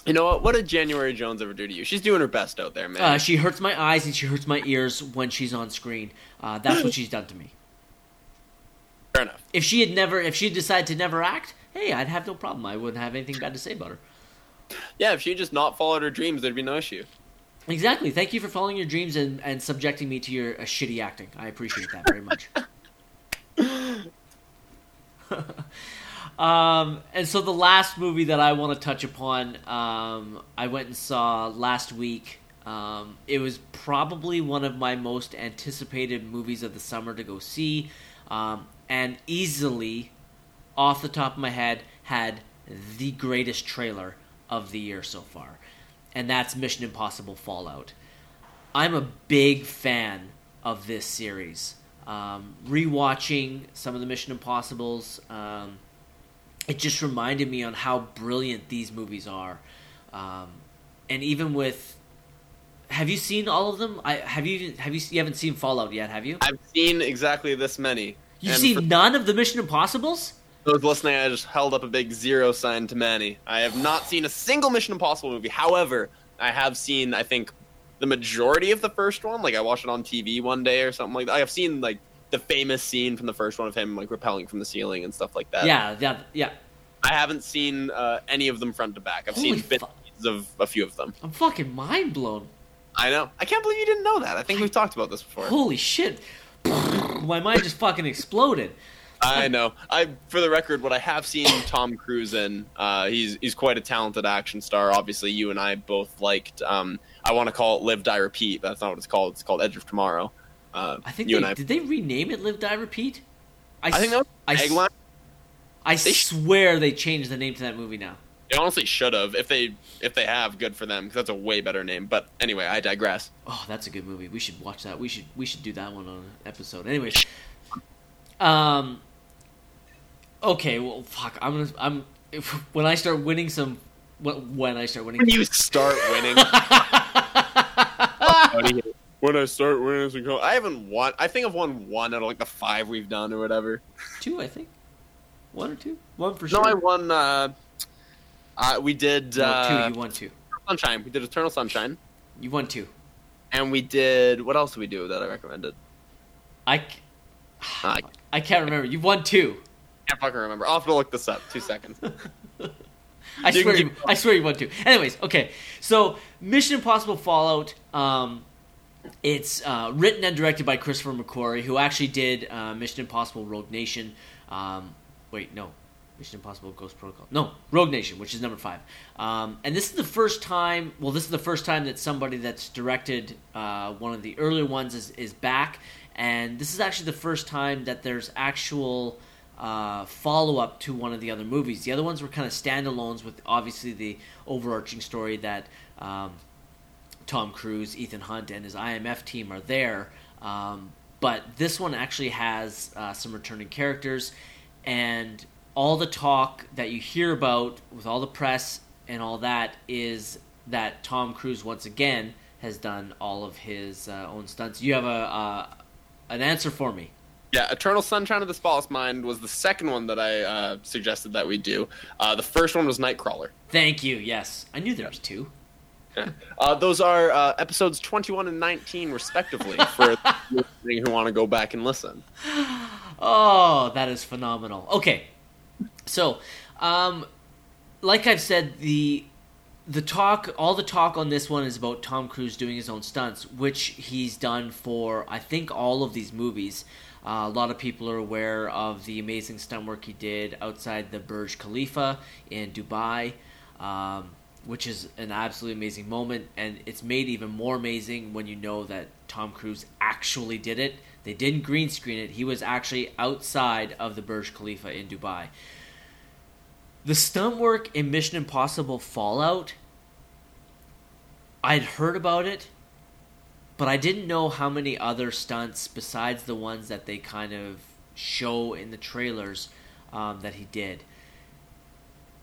You know what? What did January Jones ever do to you? She's doing her best out there, man. Uh, she hurts my eyes and she hurts my ears when she's on screen. Uh, that's what she's done to me. Fair enough. If she had never, if she had decided to never act, hey, I'd have no problem. I wouldn't have anything bad to say about her. Yeah, if she just not followed her dreams, there'd be no issue. Exactly. Thank you for following your dreams and, and subjecting me to your uh, shitty acting. I appreciate that very much. *laughs* *laughs* um, and so the last movie that I want to touch upon, um, I went and saw last week. Um, it was probably one of my most anticipated movies of the summer to go see, um, and easily, off the top of my head, had the greatest trailer of the year so far, and that's Mission Impossible Fallout. I'm a big fan of this series. Um, rewatching some of the Mission Impossibles, um, it just reminded me on how brilliant these movies are. Um, and even with, have you seen all of them? I have you have you you haven't seen Fallout yet, have you? I've seen exactly this many. You've And seen for none of the Mission Impossibles? those listening, I just held up a big zero sign to Manny. I have not seen a single Mission Impossible movie. However, I have seen, I think, the majority of the first one. Like I watched it on TV one day or something like that. I have seen like the famous scene from the first one of him like rappelling from the ceiling and stuff like that. yeah, yeah, yeah. I haven't seen uh, any of them front to back. I've Holy seen bits fuck. of a few of them. I'm fucking mind blown. I know. I can't believe you didn't know that. I think we've talked about this before. Holy shit! *laughs* My mind just fucking exploded. I know. I, for the record, what I have seen Tom Cruise in, uh, he's he's quite a talented action star. Obviously, you and I both liked. Um, I want to call it Live Die Repeat. But that's not what it's called. It's called Edge of Tomorrow. Uh, I think you they, and I. did they rename it Live Die Repeat? I think that was I, tagline. I They sh- swear they changed the name to that movie now. They honestly should have. If they if they have, good for them because that's a way better name. But anyway, I digress. Oh, that's a good movie. We should watch that. We should we should do that one on an episode. Anyways, um, okay. Well, fuck. I'm gonna. I'm if, *laughs* when I start winning some. When when I start winning. When you start winning. *laughs* when I start winning, some co- I haven't won. I think I've won one out of like the five we've done or whatever. two, I think. One or two. One for sure. No. I won. Uh, uh, we did No, uh, two. You won two. Sunshine. We did Eternal Sunshine, You won two. and we did what else did we do that I recommended? I. *sighs* I can't remember. You won two. can't fucking remember. I'll have to look this up. Two seconds. *laughs* I swear, you, I swear you won two. Anyways, okay. So, Mission Impossible Fallout. Um, it's uh, written and directed by Christopher McQuarrie, who actually did uh, Mission Impossible: Rogue Nation. Um, wait, no, Mission Impossible: Ghost Protocol. No, Rogue Nation, which is number five. Um, and this is the first time. Well, this is the first time that somebody that's directed uh, one of the earlier ones is, is back, and this is actually the first time that there's actual uh, follow up to one of the other movies. The other ones were kind of standalones with obviously the overarching story that um, Tom Cruise, Ethan Hunt, and his IMF team are there. Um, but this one actually has uh, some returning characters, and all the talk that you hear about with all the press and all that is that Tom Cruise once again has done all of his uh, own stunts. You have a uh, an answer for me? yeah, Eternal Sunshine of the Spotless Mind was the second one that I uh, suggested that we do. Uh, the first one was Nightcrawler. Thank you. Yes, I knew there was two. *laughs* Uh, those are uh, episodes 21 and 19, respectively, for *laughs* who want to go back and listen. Oh, that is phenomenal. Okay, so, um, like I've said, the the talk, all the talk on this one is about Tom Cruise doing his own stunts, which he's done for I think all of these movies. Uh, a lot of people are aware of the amazing stunt work he did outside the Burj Khalifa in Dubai. Um, which is an absolutely amazing moment, and it's made even more amazing when you know that Tom Cruise actually did it. They didn't green screen it; he was actually outside of the Burj Khalifa in Dubai. The stunt work in Mission Impossible Fallout, I'd heard about it, but I didn't know how many other stunts besides the ones that they kind of show in the trailers um, that he did.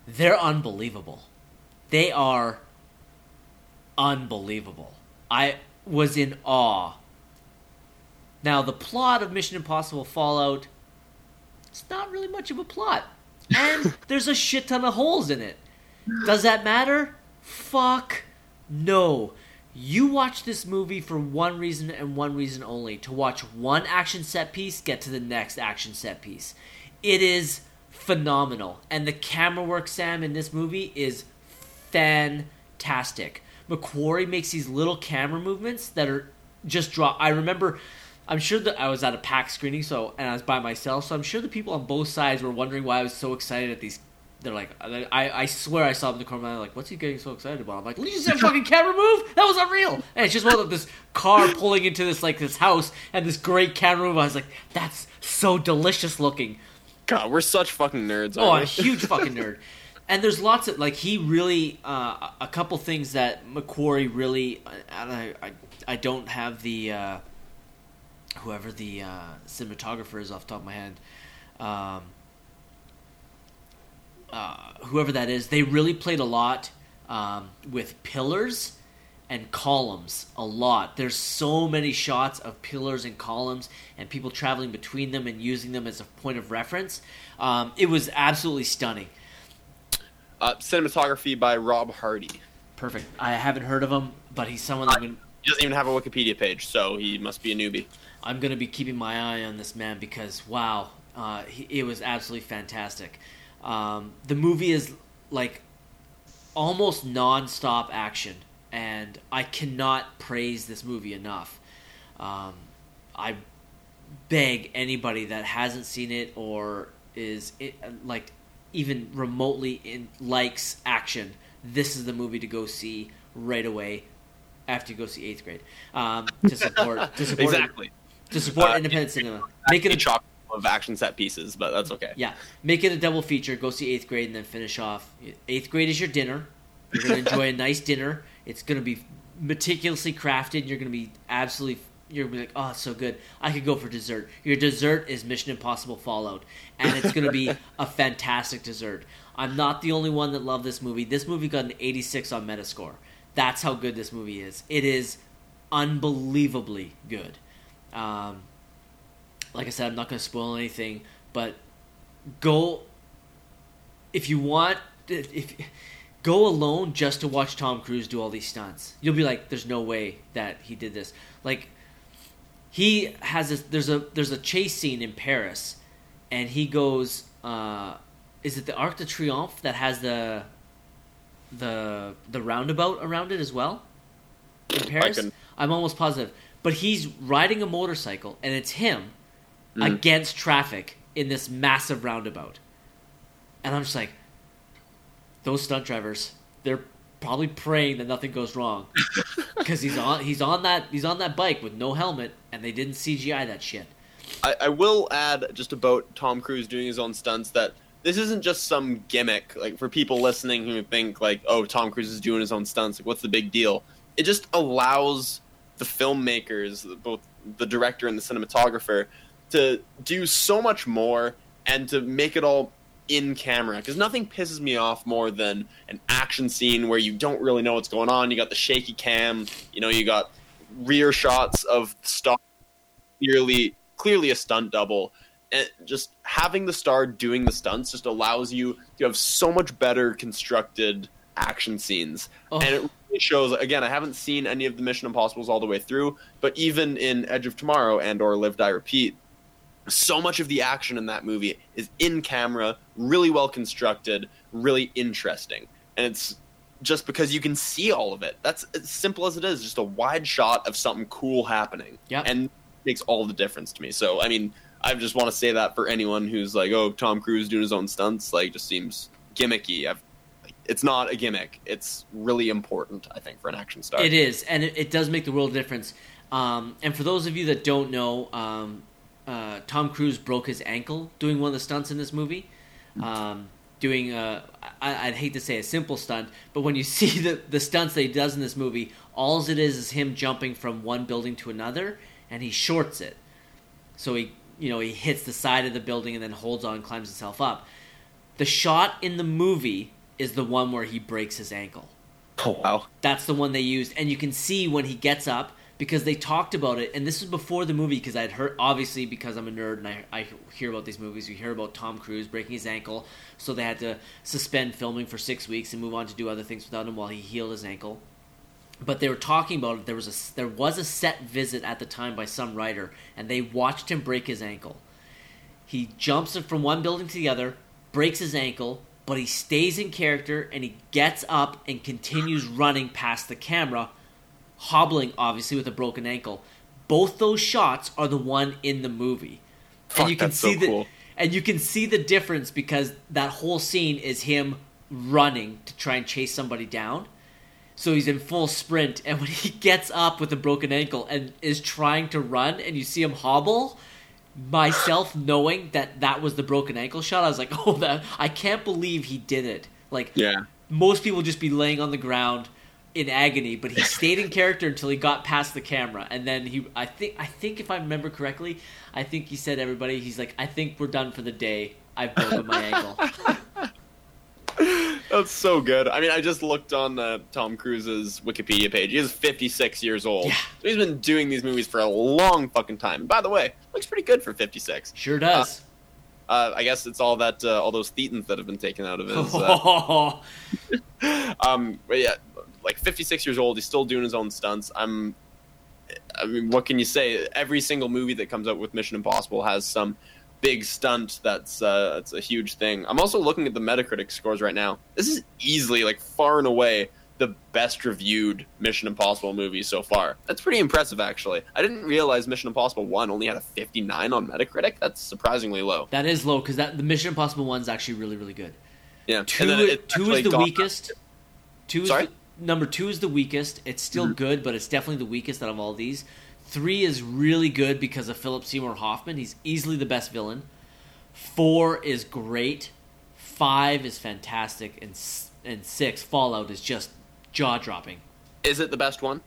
They're unbelievable they are unbelievable. I was in awe. Now, the plot of Mission Impossible Fallout, it's not really much of a plot. And *laughs* there's a shit ton of holes in it. Does that matter? Fuck no. You watch this movie for one reason and one reason only to watch one action set piece get to the next action set piece. It is phenomenal. And the camera work, Sam, in this movie is fantastic. McQuarrie makes these little camera movements that are just draw. I remember, I'm sure that I was at a pack screening, so and I was by myself, so I'm sure the people on both sides were wondering why I was so excited at these. They're like, I, I swear I saw them in the corner. I'm like, what's he getting so excited about? I'm like, did you see that fucking camera move? That was unreal. And it's just one of this car pulling into this like this house and this great camera move. I was like, that's so delicious looking. God, we're such fucking nerds. Oh, we? a huge fucking *laughs* nerd and there's lots of like he really uh, a couple things that McQuarrie really I I, I don't have the uh, whoever the uh, cinematographer is off the top of my head um, uh, whoever that is they really played a lot um, with pillars and columns a lot. There's so many shots of pillars and columns and people traveling between them and using them as a point of reference. Um, it was absolutely stunning uh, cinematography by Rob Hardy. Perfect. I haven't heard of him, but he's someone that he doesn't even have a Wikipedia page, so he must be a newbie. I'm gonna be keeping my eye on this man because wow, uh, he, it was absolutely fantastic. Um, the movie is like almost non-stop action, and I cannot praise this movie enough. Um, I beg anybody that hasn't seen it or is it, like even remotely in likes action, this is the movie to go see right away after you go see eighth grade um, to support to support *laughs* exactly to support uh, independent cinema. Make it a chop of action set pieces, but that's okay. Yeah, make it a double feature. Go see eighth grade and then finish off. Eighth grade is your dinner. You're gonna enjoy a nice dinner. It's gonna be meticulously crafted. You're gonna be absolutely you're be like, oh, it's so good. I could go for dessert. Your dessert is Mission Impossible Fallout, and it's gonna be *laughs* a fantastic dessert. I'm not the only one that loved this movie. This movie got an 86 on Metascore. That's how good this movie is. It is unbelievably good. Um, like I said, I'm not gonna spoil anything, but go if you want. If go alone just to watch Tom Cruise do all these stunts, you'll be like, "There's no way that he did this." Like he has this there's a there's a chase scene in Paris and he goes uh, is it the Arc de Triomphe that has the the the roundabout around it as well in Paris? Can... I'm almost positive. But he's riding a motorcycle and it's him mm. against traffic in this massive roundabout. And I'm just like those stunt drivers, they're probably praying that nothing goes wrong *laughs* because he's on he's on that he's on that bike with no helmet and they didn't CGI that shit. I, I will add just about Tom Cruise doing his own stunts that this isn't just some gimmick like for people listening who think like oh Tom Cruise is doing his own stunts like what's the big deal? It just allows the filmmakers, both the director and the cinematographer, to do so much more and to make it all in camera because nothing pisses me off more than an action scene where you don't really know what's going on. You got the shaky cam, you know, you got rear shots of star clearly clearly a stunt double. And just having the star doing the stunts just allows you to have so much better constructed action scenes, oh. and it really shows. Again, I haven't seen any of the Mission Impossible's all the way through, but even in Edge of Tomorrow and or Live Die Repeat, so much of the action in that movie is in camera, really well constructed, really interesting, and it's just because you can see all of it. That's as simple as it is, just a wide shot of something cool happening. Yeah. And makes all the difference to me. So, I mean, I just want to say that for anyone who's like, "Oh, Tom Cruise doing his own stunts," like just seems gimmicky. I've, it's not a gimmick. It's really important, I think, for an action star. It is, and it, it does make the world difference. Um, and for those of you that don't know, um, uh, Tom Cruise broke his ankle doing one of the stunts in this movie. Um, doing, uh, I, I'd hate to say a simple stunt, but when you *laughs* see the, the stunts that he does in this movie, all it is is him jumping from one building to another, and he shorts it. So he, you know, he hits the side of the building and then holds on, and climbs himself up. The shot in the movie is the one where he breaks his ankle. Oh wow! That's the one they used, and you can see when he gets up because they talked about it. And this was before the movie because I'd heard, obviously, because I'm a nerd and I, I hear about these movies. You hear about Tom Cruise breaking his ankle, so they had to suspend filming for six weeks and move on to do other things without him while he healed his ankle. But they were talking about it. There was a there was a set visit at the time by some writer, and they watched him break his ankle. He jumps from one building to the other, breaks his ankle, but he stays in character and he gets up and continues running past the camera, hobbling obviously with a broken ankle. Both those shots are the one in the movie. Fuck, and you can that's so see the cool. and you can see the difference because that whole scene is him running to try and chase somebody down. So he's in full sprint, and when *laughs* he gets up with a broken ankle and is trying to run, and you see him hobble, myself knowing that that was the broken ankle shot, I was like, *laughs* "Oh, that I can't believe he did it!" Like, Yeah. most people just be laying on the ground in agony, but he stayed in character until he got past the camera, and then he, I think, I think if I remember correctly, I think he said, "Everybody," he's like, "I think we're done for the day. I've broken my *laughs* ankle." That's so good. I mean, I just looked on uh, Tom Cruise's Wikipedia page. He is 56 years old. Yeah. So he's been doing these movies for a long fucking time. By the way, looks pretty good for 56. Sure does. Uh, I guess it's all that uh, all those thetans that have been taken out of his. Uh, *laughs* *laughs* um, but yeah, like 56 years old, he's still doing his own stunts. I'm. I mean, what can you say? Every single movie that comes out with Mission Impossible has some big stunt that's uh, that's a huge thing. I'm also looking at the Metacritic scores right now. This is easily like far and away the best reviewed Mission Impossible movie so far. That's pretty impressive, actually. I didn't realize Mission Impossible One only had a 59 on Metacritic. That's surprisingly low. that is low because that the Mission Impossible one's actually really, really good. Yeah, Two, And then it two is the weakest. Two is Sorry? the, number two is the weakest. It's still Mm-hmm. good, but it's definitely the weakest out of all these. Three is really good because of Philip Seymour Hoffman. He's easily the best villain. Four is great. Five is fantastic, and and six Fallout is just jaw dropping. Is it the best one?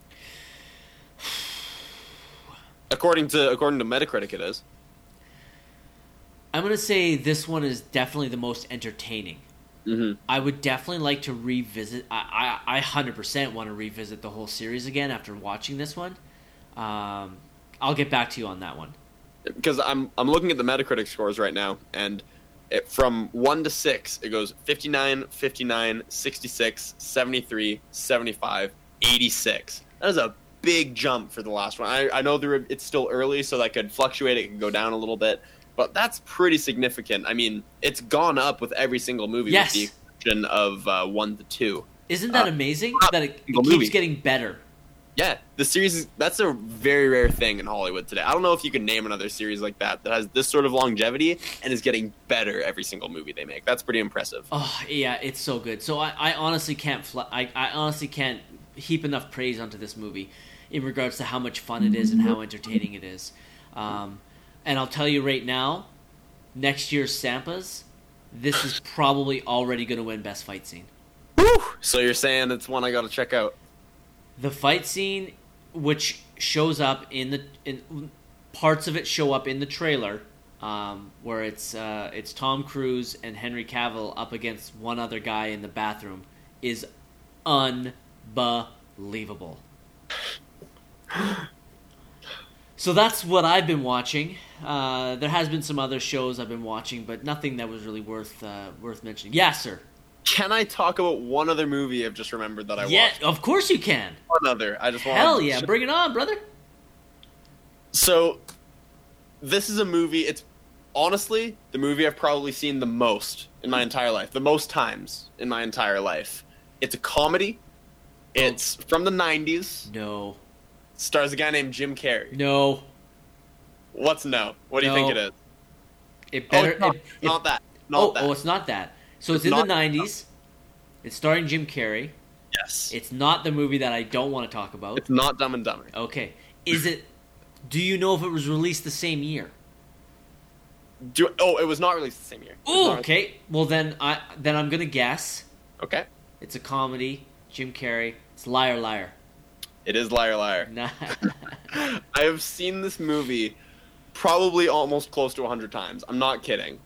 According to according to Metacritic, it is. I'm gonna say this one is definitely the most entertaining. Mm-hmm. I would definitely like to revisit. I I, I 100% want to revisit the whole series again after watching this one. Um, I'll get back to you on that one. Because I'm I'm looking at the Metacritic scores right now, and it, from one to six, it goes 59, 59, 66, 73, 75, 86. That is a big jump for the last one. I, I know there, it's still early, so that could fluctuate. It could go down a little bit, but that's pretty significant. I mean, it's gone up with every single movie, Yes. with the exception of uh, one to two. Isn't that Uh, amazing that it, it keeps movie. getting better? Yeah, the series is that's a very rare thing in Hollywood today. I don't know if you can name another series like that that has this sort of longevity and is getting better every single movie they make. That's pretty impressive. Oh yeah, it's so good. So I, I honestly can't fl- I, I honestly can't heap enough praise onto this movie in regards to how much fun it is and how entertaining it is. Um, and I'll tell you right now, next year's Sampas, this is probably already going to win best fight scene. Whew! So you're saying it's one I got to check out? The fight scene, which shows up in the in parts of it show up in the trailer, um, where it's uh, it's Tom Cruise and Henry Cavill up against one other guy in the bathroom, is unbelievable. *gasps* So that's what I've been watching. Uh, there has been some other shows I've been watching, but nothing that was really worth uh, worth mentioning. Yeah, sir. Can I talk about one other movie I've just remembered that I yeah, watched? Yeah, of course you can. One other. I just want. Hell yeah, bring it on, brother. So, this is a movie. It's honestly the movie I've probably seen the most in my entire life. The most times in my entire life. It's a comedy. It's from the '90s. No, Stars a guy named Jim Carrey. no, What's no? What do you No. think it is? it Oh, better. it's not, it- it's not that. Not oh, that. oh, it's not that. So it's, It's in the not- '90s. It's starring Jim Carrey. yes. It's not the movie that I don't want to talk about. It's not Dumb and Dumber. Okay, is it? Do you know if it was released the same year? Do, oh, it was not released the same year. Oh, not- okay. Well then, I then I'm gonna guess Okay. it's a comedy. Jim Carrey. It's Liar Liar. It is Liar Liar. Nah. *laughs* I have seen this movie probably almost close to 100 times. I'm not kidding.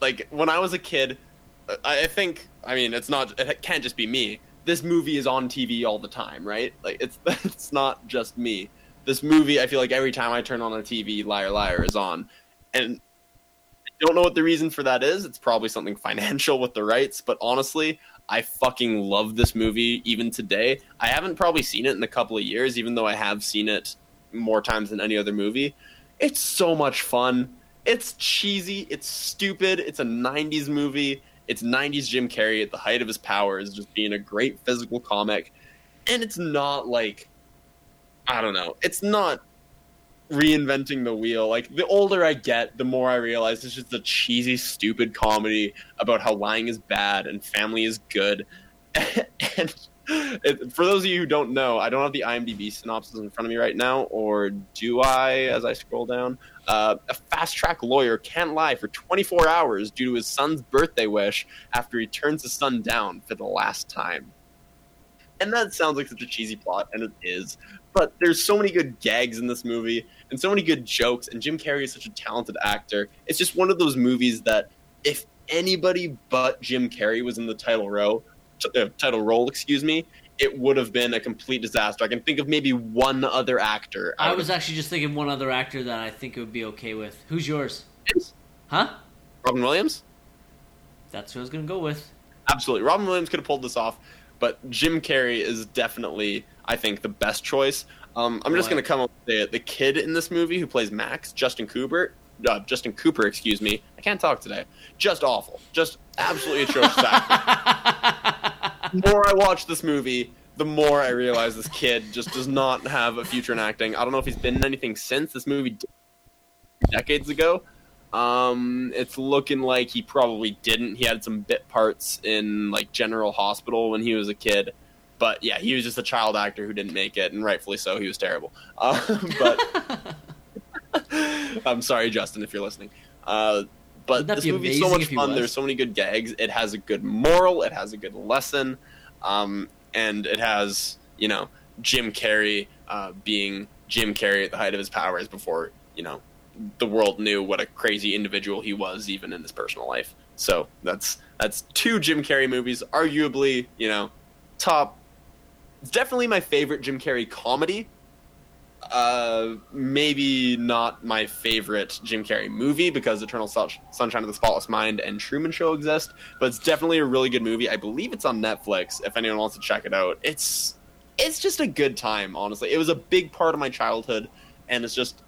Like, when I was a kid, I I think, I mean, it's not, it can't just be me. This movie is on TV all the time, right? Like, it's, *laughs* it's not just me. This movie, I feel like every time I turn on a TV, Liar Liar is on. And I don't know what the reason for that is. It's probably something *laughs* financial with the rights, but honestly, I fucking love this movie even today. I haven't probably seen it in a couple of years, even though I have seen it more times than any other movie. It's so much fun. It's cheesy. It's stupid. It's a 90s movie. It's 90s Jim Carrey at the height of his powers, just being a great physical comic. And it's not like, I don't know, it's not reinventing the wheel. Like, the older I get, the more I realize it's just a cheesy, stupid comedy about how lying is bad and family is good. *laughs* and it, for those of you who don't know, I don't have the IMDb synopsis in front of me right now, or do I as I scroll down? Uh, a fast track lawyer can't lie for 24 hours due to his son's birthday wish after he turns his son down for the last time. And that sounds like such a cheesy plot, and it is. But there's so many good gags in this movie, and so many good jokes, and Jim Carrey is such a talented actor. It's just one of those movies that if anybody but Jim Carrey was in the title row, t- uh, title role, excuse me, it would have been a complete disaster. I can think of maybe one other actor. I out was actually just thinking one other actor that I think it would be okay with. Who's yours? this. Huh? Robin Williams. That's who I was gonna go with. Absolutely, Robin Williams could have pulled this off, but Jim Carrey is definitely, I think, the best choice. Um, I'm just to come up with the, the kid in this movie who plays Max, Justin Cooper. Uh, Justin Cooper, excuse me. I can't talk today. Just awful. Just absolutely atrocious *laughs* the more I watch this movie, the more I realize this kid just does not have a future in acting. I don't know if he's been in anything since this movie decades ago. Um, it's looking like he probably didn't. He had some bit parts in like General Hospital when he was a kid, but yeah, he was just a child actor who didn't make it, and rightfully so. He was terrible. Uh, *laughs* but *laughs* *laughs* I'm sorry, Justin, if you're listening. Uh, but this movie's so much fun. There's so many good gags. It has a good moral. It has a good lesson, um, and it has you know Jim Carrey uh, being Jim Carrey at the height of his powers before you know the world knew what a crazy individual he was, even in his personal life. So that's that's two Jim Carrey movies, arguably you know top. It's definitely my favorite Jim Carrey comedy. Uh, maybe not my favorite Jim Carrey movie because Eternal Sunshine of the Spotless Mind and Truman Show exist, but it's definitely a really good movie. I believe it's on Netflix. If anyone wants to check it out, it's it's just a good time. Honestly, it was a big part of my childhood, and it's just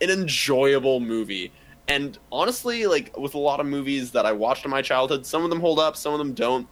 an enjoyable movie. And honestly, like with a lot of movies that I watched in my childhood, some of them hold up, some of them don't.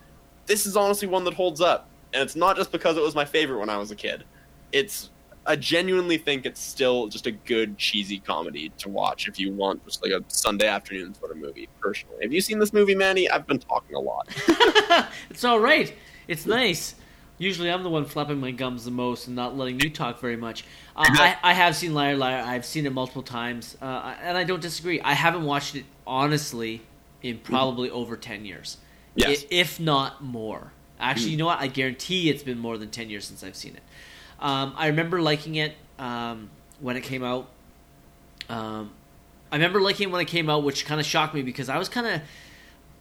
This is honestly one that holds up, and it's not just because it was my favorite when I was a kid. It's I genuinely think it's still just a good cheesy comedy to watch if you want just like a Sunday afternoon sort of movie. Personally, have you seen this movie, Manny? I've been talking a lot. *laughs* it's all right. It's nice. Usually, I'm the one flapping my gums the most and not letting you talk very much. Uh, I, I have seen Liar Liar. I've seen it multiple times, uh, and I don't disagree. I haven't watched it honestly in probably over ten years, Yes. If not more. Actually, you know what? I guarantee it's been more than ten years since I've seen it. Um, I remember liking it um, when it came out. Um, I remember liking it when it came out, which kind of shocked me because I was kind of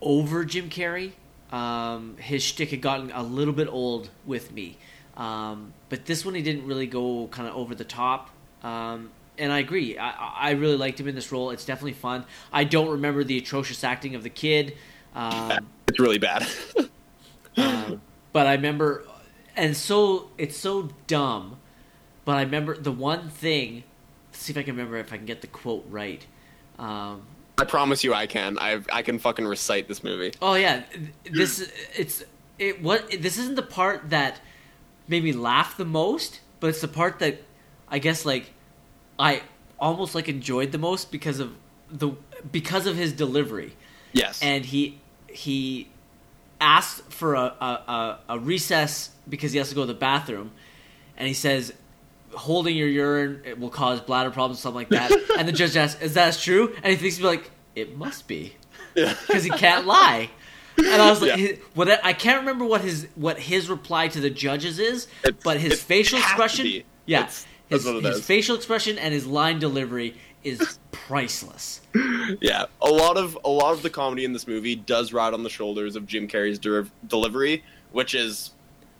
over Jim Carrey. Um, his shtick had gotten a little bit old with me, um, but this one he didn't really go kind of over the top. Um, and I agree. I, I really liked him in this role. It's definitely fun. I don't remember the atrocious acting of the kid. Um, *laughs* It's really bad. *laughs* Um, but I remember, and so it's so dumb. But I remember the one thing. Let's see if I can remember if I can get the quote right. Um, I promise you, I can. I I can fucking recite this movie. Oh yeah, this it's it. What this isn't the part that made me laugh the most, but it's the part that I guess like I almost like enjoyed the most because of the because of his delivery. Yes, and he he asked for a, a, a recess because he has to go to the bathroom, and he says holding your urine it will cause bladder problems, something like that. *laughs* and the judge asks, "Is that true?" And he thinks, "Be "Like it must be, because he can't lie." And I was like, yeah. what I can't remember what his what his reply to the judges is, it's, but his facial expression, yeah, it's, his, his facial expression and his line delivery is priceless. Yeah, a lot of a lot of the comedy in this movie does ride on the shoulders of Jim Carrey's de- delivery, which is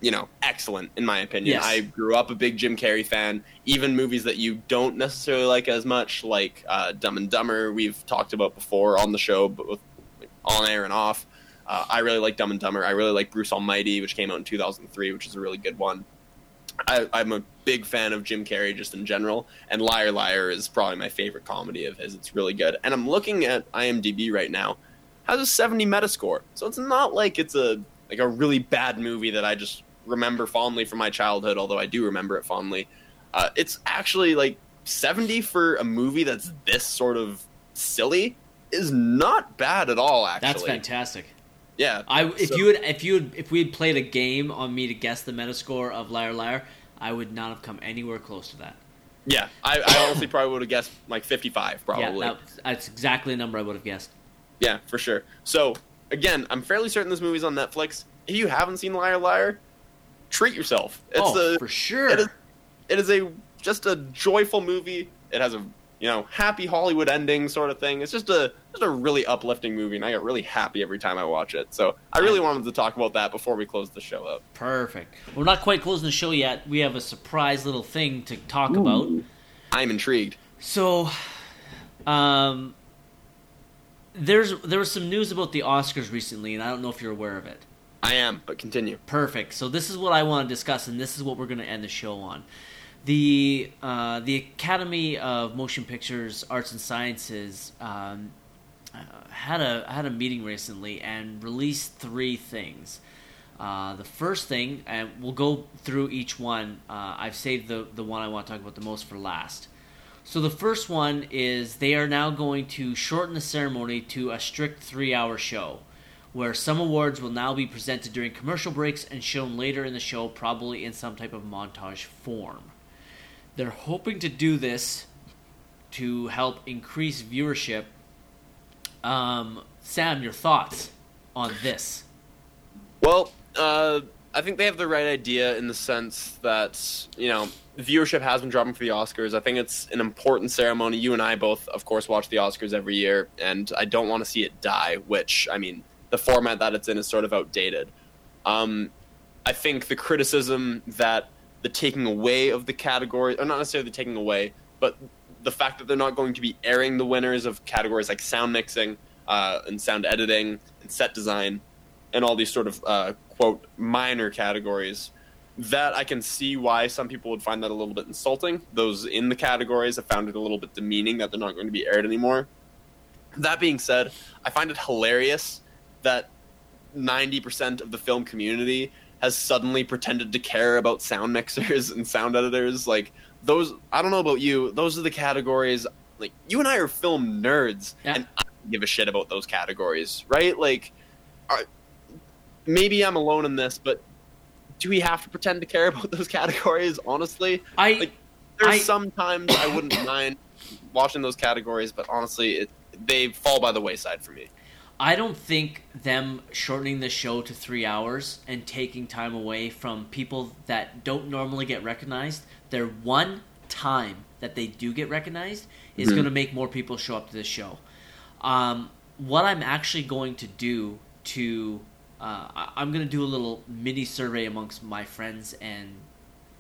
you know, excellent in my opinion. Yes. I grew up a big Jim Carrey fan. Even movies that you don't necessarily like as much, like uh, Dumb and Dumber, we've talked about before on the show, both on air and off. Uh, I really like Dumb and Dumber. I really like Bruce Almighty, which came out in 2003, which is a really good one. I, am a big fan of Jim Carrey just in general, and Liar Liar is probably my favorite comedy of his. It's really good. And I'm looking at IMDb right now, has a 70 Metascore, so it's not like it's a like a really bad movie that I just remember fondly from my childhood, although I do remember it fondly. Uh, it's actually like 70 for a movie that's this sort of silly is not bad at all. Actually, that's fantastic. Yeah, I if so, you had if you had if we had played a game on me to guess the Metascore of Liar Liar, I would not have come anywhere close to that. Yeah, I, I honestly probably would have guessed like 55, probably. Yeah, that, that's exactly the number I would have guessed. Yeah, for sure. So again, I'm fairly certain this movie's on Netflix. If you haven't seen Liar Liar, treat yourself. It's oh, a, for sure. It is, it is a just a joyful movie. It has a you know happy Hollywood ending sort of thing. It's just a just a really uplifting movie, and I get really happy every time I watch it. So I really wanted to talk about that before we close the show up. Perfect. We're not quite closing the show yet. We have a surprise little thing to talk Ooh. about. I'm intrigued. So, um, there's there was some news about the Oscars recently, and I don't know if you're aware of it. I am, but continue. Perfect. So this is what I want to discuss, and this is what we're going to end the show on. The uh, the Academy of Motion Pictures Arts and Sciences um, uh, had a had a meeting recently and released three things. Uh, the first thing, and we'll go through each one. Uh, I've saved the the one I want to talk about the most for last. So the first one is they are now going to shorten the ceremony to a strict three hour show where some awards will now be presented during commercial breaks and shown later in the show, probably in some type of montage form. They're hoping to do this to help increase viewership. Um, Sam, your thoughts on this? Well, uh, I think they have the right idea in the sense that, you know, viewership has been dropping for the Oscars. I think it's an important ceremony. You and I both, of course, watch the Oscars every year, and I don't want to see it die, which, I mean, the format that it's in is sort of outdated. Um, I think the criticism that the taking away of the category, or not necessarily the taking away, but the fact that they're not going to be airing the winners of categories like sound mixing uh, and sound editing and set design and all these sort of uh, quote minor categories that I can see why some people would find that a little bit insulting. Those in the categories have found it a little bit demeaning that they're not going to be aired anymore. That being said, I find it hilarious that 90% of the film community has suddenly pretended to care about sound mixers *laughs* and sound editors like those i don't know about you those are the categories like you and i are film nerds yeah. and i don't give a shit about those categories right? Like are, maybe i'm alone in this but do we have to pretend to care *laughs* about those categories honestly? I like there's I, sometimes i wouldn't *coughs* mind watching those categories but honestly it, they fall by the wayside for me. I don't think them shortening the show to three hours and taking time away from people that don't normally get recognized, their one time that they do get recognized is mm-hmm. going to make more people show up to this show. Um, what I'm actually going to do to, uh, I'm going to do a little mini survey amongst my friends and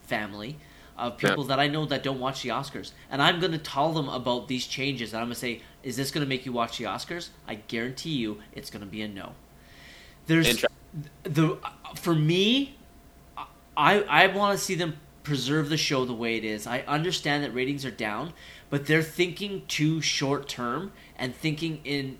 family of people yeah. that I know that don't watch the Oscars, and I'm going to tell them about these changes. And I'm going to say, "Is this going to make you watch the Oscars?" I guarantee you, it's going to be a no. There's the for me, I I want to see them preserve the show the way it is. I understand that ratings are down, but they're thinking too short term and thinking in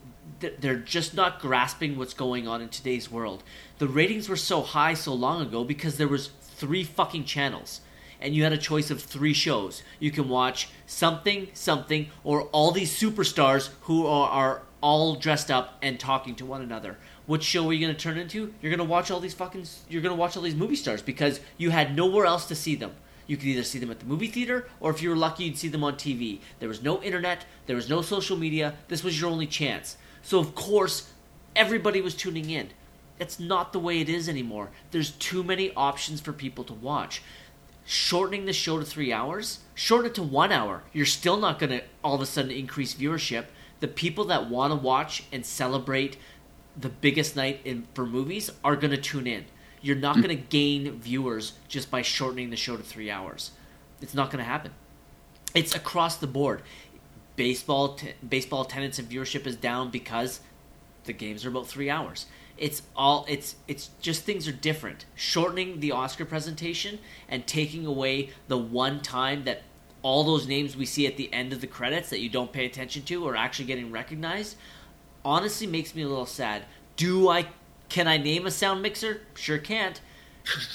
they're just not grasping what's going on in today's world. The ratings were so high so long ago because there was three fucking channels and you had a choice of three shows. You can watch something, something, or all these superstars who are, are all dressed up and talking to one another. What show are you going to turn into? You're going to watch all these fucking. You're going to watch all these movie stars because you had nowhere else to see them. You could either see them at the movie theater, or if you were lucky, you'd see them on TV. There was no internet, there was no social media. This was your only chance. So, of course, everybody was tuning in. That's not the way it is anymore. There's too many options for people to watch. Shortening the show to three hours, shorten it to one hour. You're still not going to all of a sudden increase viewership. The people that want to watch and celebrate the biggest night in for movies are going to tune in. You're not hmm. going to gain viewers just by shortening the show to three hours. It's not going to happen. It's across the board. Baseball, t- baseball attendance and viewership is down because the games are about three hours. It's all it's it's just things are different. Shortening the Oscar presentation and taking away the one time that all those names we see at the end of the credits that you don't pay attention to are actually getting recognized honestly makes me a little sad. Do I can I name a sound mixer? Sure can't.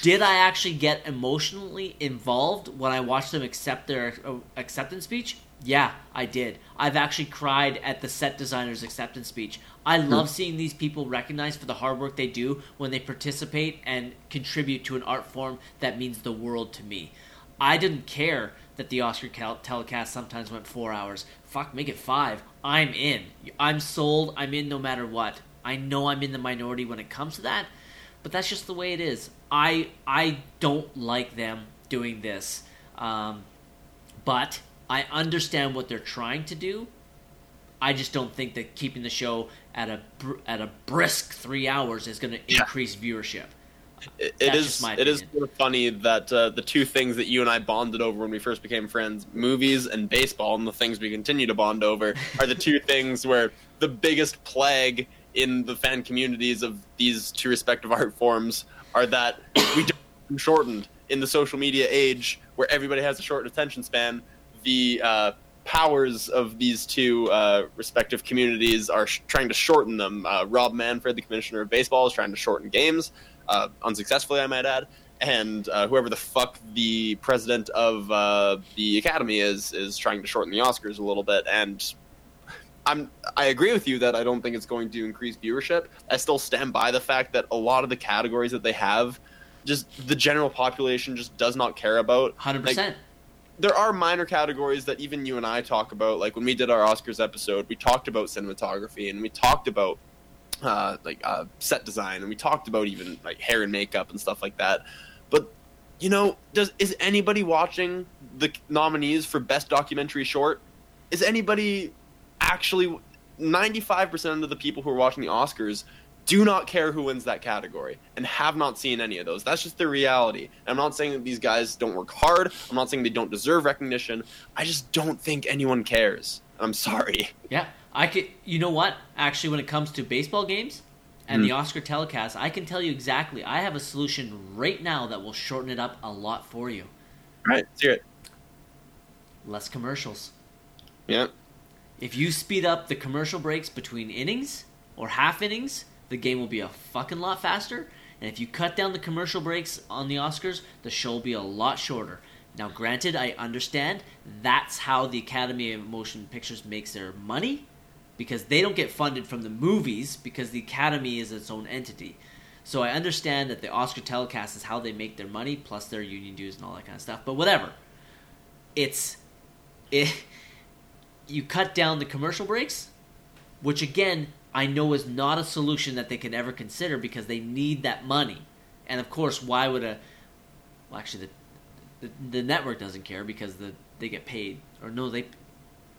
Did I actually get emotionally involved when I watched them accept their uh, acceptance speech? Yeah, I did. I've actually cried at the set designer's acceptance speech. I love hmm. seeing these people recognized for the hard work they do when they participate and contribute to an art form that means the world to me. I didn't care that the Oscar telecast sometimes went four hours. Fuck, make it five. I'm in. I'm sold. I'm in no matter what. I know I'm in the minority when it comes to that, but that's just the way it is. I I don't like them doing this, um, but I understand what they're trying to do. I just don't think that keeping the show at a at a brisk three hours is going to increase viewership. It, it is it is sort of funny that uh, the two things that you and I bonded over when we first became friends, movies and baseball, and the things we continue to bond over, are the two *laughs* things where the biggest plague in the fan communities of these two respective art forms are that we don't *coughs* shortened in the social media age where everybody has a short attention span. The uh, powers of these two uh, respective communities are sh- trying to shorten them. Uh, Rob Manfred, the commissioner of baseball, is trying to shorten games, uh, unsuccessfully, I might add. And uh, whoever the fuck the president of uh, the academy is is trying to shorten the Oscars a little bit. And I'm I agree with you that I don't think it's going to increase viewership. I still stand by the fact that a lot of the categories that they have, just the general population just does not care about. Hundred like, percent. There are minor categories that even you and I talk about. Like when we did our Oscars episode, we talked about cinematography and we talked about uh, like uh, set design and we talked about even like hair and makeup and stuff like that. But you know, does is anybody watching the nominees for best documentary short? Is anybody actually 95% of the people who are watching the Oscars do not care who wins that category and have not seen any of those. That's just the reality. And I'm not saying that these guys don't work hard. I'm not saying they don't deserve recognition. I just don't think anyone cares. I'm sorry. Yeah, I could. You know what? Actually, when it comes to baseball games and mm. the Oscar telecast, I can tell you exactly. I have a solution right now that will shorten it up a lot for you. All right, let's hear it. Less commercials. Yeah. If you speed up the commercial breaks between innings or half innings, the game will be a fucking lot faster. And if you cut down the commercial breaks on the Oscars, the show will be a lot shorter. Now, granted, I understand that's how the Academy of Motion Pictures makes their money because they don't get funded from the movies because the Academy is its own entity. So I understand that the Oscar telecast is how they make their money plus their union dues and all that kind of stuff. But whatever. It's it you cut down the commercial breaks, which again I know is not a solution that they can ever consider because they need that money. And of course, why would a well actually the the, the network doesn't care because the they get paid or no they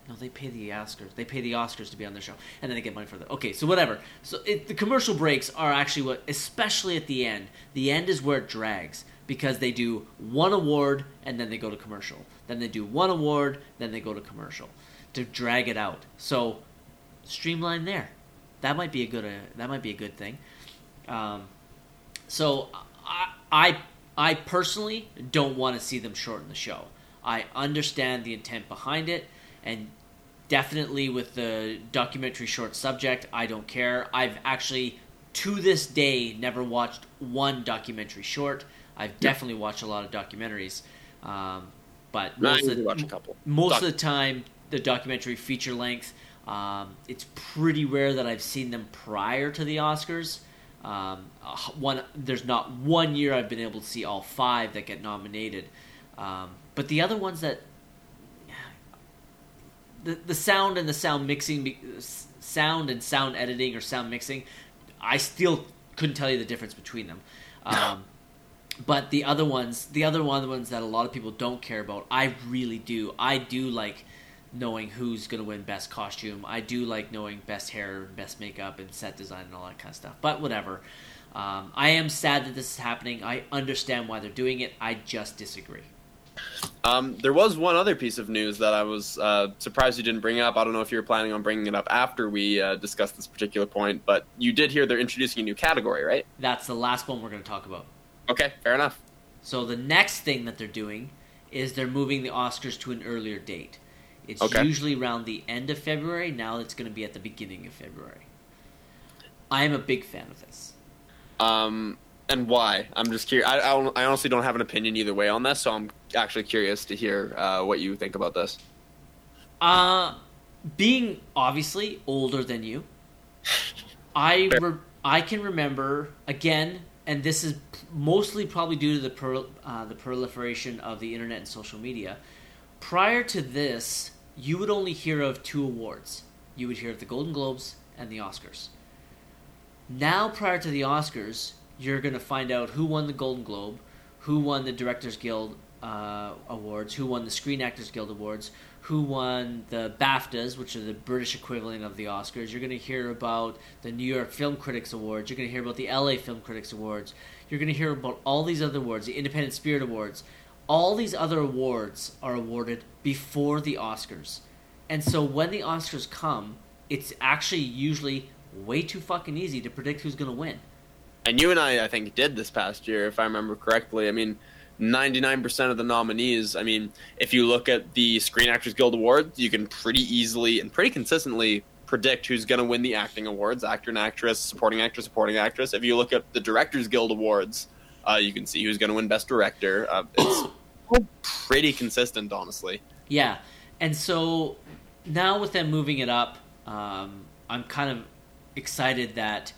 no they pay the Oscars they pay the Oscars to be on their show and then they get money for that. Okay, so whatever. So it, the commercial breaks are actually what especially at the end. The end is where it drags because they do one award and then they go to commercial. Then they do one award, then they go to commercial to drag it out. So streamline there. That might be a good uh, that might be a good thing. Um, So I, I, I personally don't want to see them shorten the show. I understand the intent behind it, and definitely with the documentary short subject, I don't care. I've actually, to this day, never watched one documentary short. I've definitely watched a lot of documentaries, um, but most, of, the, watch a couple. most Doc- of the time, the documentary feature length. Um, it's pretty rare that I've seen them prior to the Oscars. Um, one, there's not one year I've been able to see all five that get nominated, um, but the other ones that the the sound and the sound mixing, sound and sound editing or sound mixing, I still couldn't tell you the difference between them. Um, but the other ones, the other one, the ones that a lot of people don't care about, I really do. I do like knowing who's going to win best costume. I do like knowing best hair, best makeup, and set design and all that kind of stuff. But whatever. Um, I am sad that this is happening. I understand why they're doing it. I just disagree. Um, there was one other piece of news that I was uh, surprised you didn't bring up. I don't know if you were planning on bringing it up after we uh, discussed this particular point, but you did hear they're introducing a new category, right? That's the last one we're going to talk about. Okay, fair enough. So the next thing that they're doing is they're moving the Oscars to an earlier date. It's Okay. usually around the end of February. Now it's going to be at the beginning of February. I am a big fan of this. Um, and why? I'm just curious. I, I, I honestly don't have an opinion either way on this, so I'm actually curious to hear uh, what you think about this. Uh, being obviously older than you, I *laughs* re- I can remember again, and this is mostly probably due to the pro- uh, the proliferation of the internet and social media. Prior to this, you would only hear of two awards. You would hear of the Golden Globes and the Oscars. Now, prior to the Oscars, you're going to find out who won the Golden Globe, who won the Directors Guild uh, awards, who won the Screen Actors Guild awards, who won the BAFTAs, which are the British equivalent of the Oscars. You're going to hear about the New York Film Critics Awards. You're going to hear about the LA Film Critics Awards. You're going to hear about all these other awards, the Independent Spirit Awards. All these other awards are awarded before the Oscars. And so when the Oscars come, it's actually usually way too fucking easy to predict who's going to win. And you and I, I think, did this past year, if I remember correctly. I mean, 99% of the nominees, I mean, if you look at the Screen Actors Guild Awards, you can pretty easily and pretty consistently predict who's going to win the acting awards actor and actress, supporting actor, supporting actress. If you look at the Directors Guild Awards, uh, you can see who's going to win Best Director. Uh, it's *coughs* pretty consistent, honestly. Yeah, and so now with them moving it up, um, I'm kind of excited that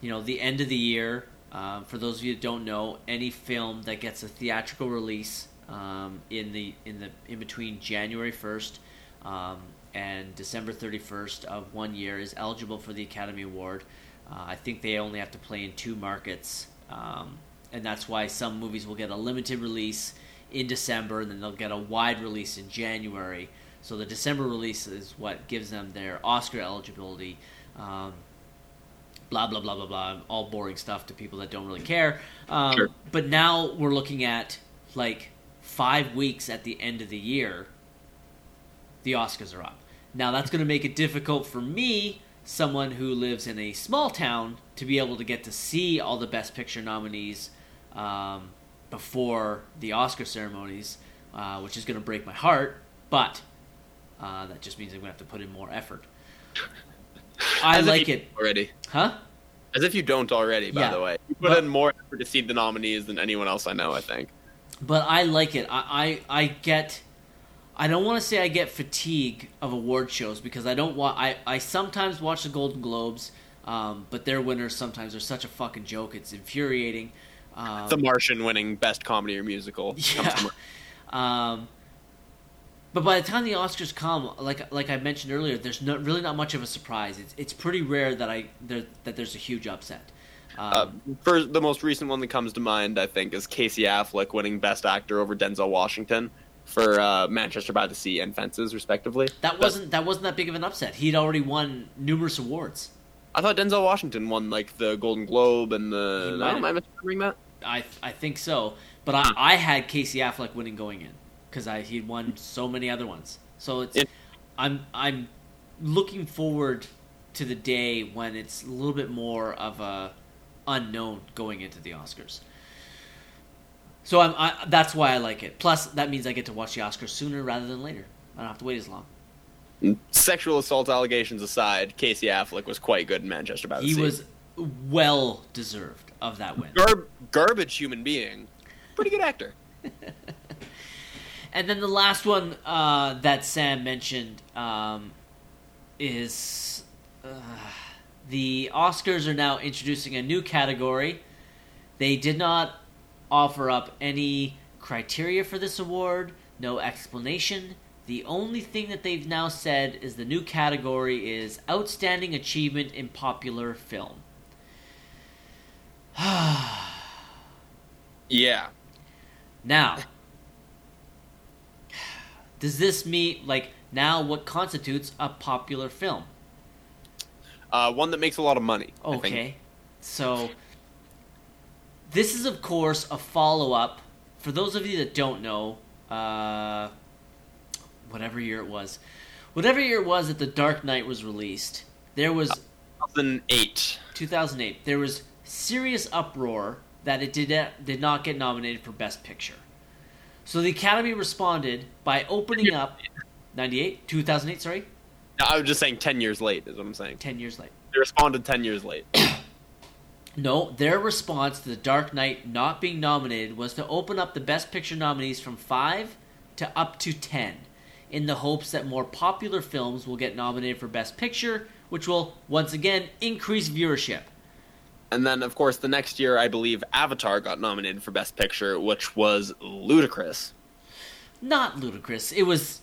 you know the end of the year. Um, for those of you that don't know, any film that gets a theatrical release um, in the in the in between January 1st um, and December 31st of one year is eligible for the Academy Award. Uh, I think they only have to play in two markets, um, and that's why some movies will get a limited release in December, and then they'll get a wide release in January. So the December release is what gives them their Oscar eligibility. Um, blah blah blah blah blah. All boring stuff to people that don't really care. Um, Sure. But now we're looking at like five weeks at the end of the year. The Oscars are up. Now that's going to make it difficult for me, someone who lives in a small town, to be able to get to see all the Best Picture nominees um, before the Oscar ceremonies, uh, which is going to break my heart. But uh, that just means I'm going to have to put in more effort. *laughs* I like it, already. huh? As if you don't already, by Yeah. the way. You put But- in more effort to see the nominees than anyone else I know, I think. but I like it. I I, I get. I don't want to say I get fatigue of award shows because I don't want. I I sometimes watch the Golden Globes, um, but their winners sometimes are such a fucking joke. It's infuriating. Um, The Martian winning Best Comedy or Musical. *laughs* yeah. Um, but by the time the Oscars come, like like I mentioned earlier, there's no, really not much of a surprise. It's it's pretty rare that I there, that there's a huge upset. Um, Uh, for the most recent one that comes to mind, I think, is Casey Affleck winning Best Actor over Denzel Washington for uh, Manchester by the Sea and Fences, respectively. that wasn't that wasn't that big of an upset. He'd already won numerous awards. I thought Denzel Washington won like the Golden Globe and the. Am I misremembering that? I I think so, but I, I had Casey Affleck winning going in because I he'd won so many other ones. So it's It- I'm I'm looking forward to the day when it's a little bit more of a unknown going into the Oscars. So I'm, I, that's why I like it. Plus, that means I get to watch the Oscars sooner rather than later. I don't have to wait as long. Mm. Sexual assault allegations aside, Casey Affleck was quite good in Manchester by the He was well deserved of that win. Gar- garbage human being, pretty good actor. *laughs* And then the last one uh, that Sam mentioned um, is uh, the Oscars are now introducing a new category. They did not offer up any criteria for this award, no explanation. The only thing that they've now said is the new category is Outstanding Achievement in Popular Film. *sighs* Yeah, Now, does this mean like now what constitutes a popular film? uh, one that makes a lot of money. I think. Okay, so this is of course a follow up. For those of you that don't know, uh, whatever year it was, whatever year it was that The Dark Knight was released, there was 2008. 2008. There was serious uproar that it did did not get nominated for Best Picture. So the Academy responded by opening up 98, 2008, sorry, No, I was just saying 10 years late, is what I'm saying. 10 years late. They responded 10 years late. *coughs* No, their response to The Dark Knight not being nominated was to open up the Best Picture nominees from 5 to up to 10 in the hopes that more popular films will get nominated for Best Picture, which will once again increase viewership. And then, of course, the next year, I believe Avatar got nominated for Best Picture, which was ludicrous. Not ludicrous. It was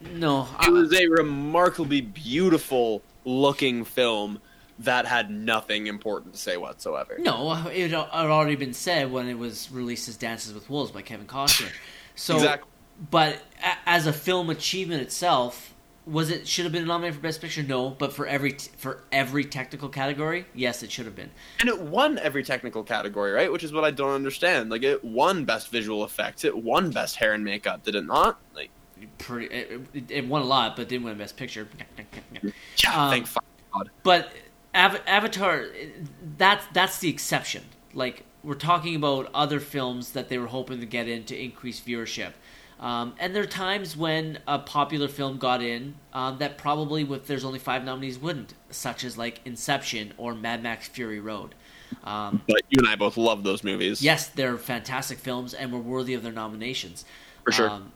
no. It was a remarkably beautiful looking film that had nothing important to say whatsoever. No, it had already been said when it was released as Dances with Wolves by Kevin Costner. So, Exactly. but as a film achievement itself, was it should have been nominated for Best Picture? No, but for every for every technical category, yes, it should have been. And it won every technical category, right? Which is what I don't understand. Like, it won Best Visual Effects, it won Best Hair and Makeup, did it not? Like, Pretty, it, it- it won a lot, but didn't win Best Picture. yeah, Um, thank God. But Av- Avatar, that's that's the exception. Like we're talking about other films that they were hoping to get in to increase viewership. Um, and there are times when a popular film got in um, that probably, if there's only five nominees, wouldn't, such as like Inception or Mad Max Fury Road. Um, But you and I both love those movies. yes, they're fantastic films and were worthy of their nominations. For sure. Um,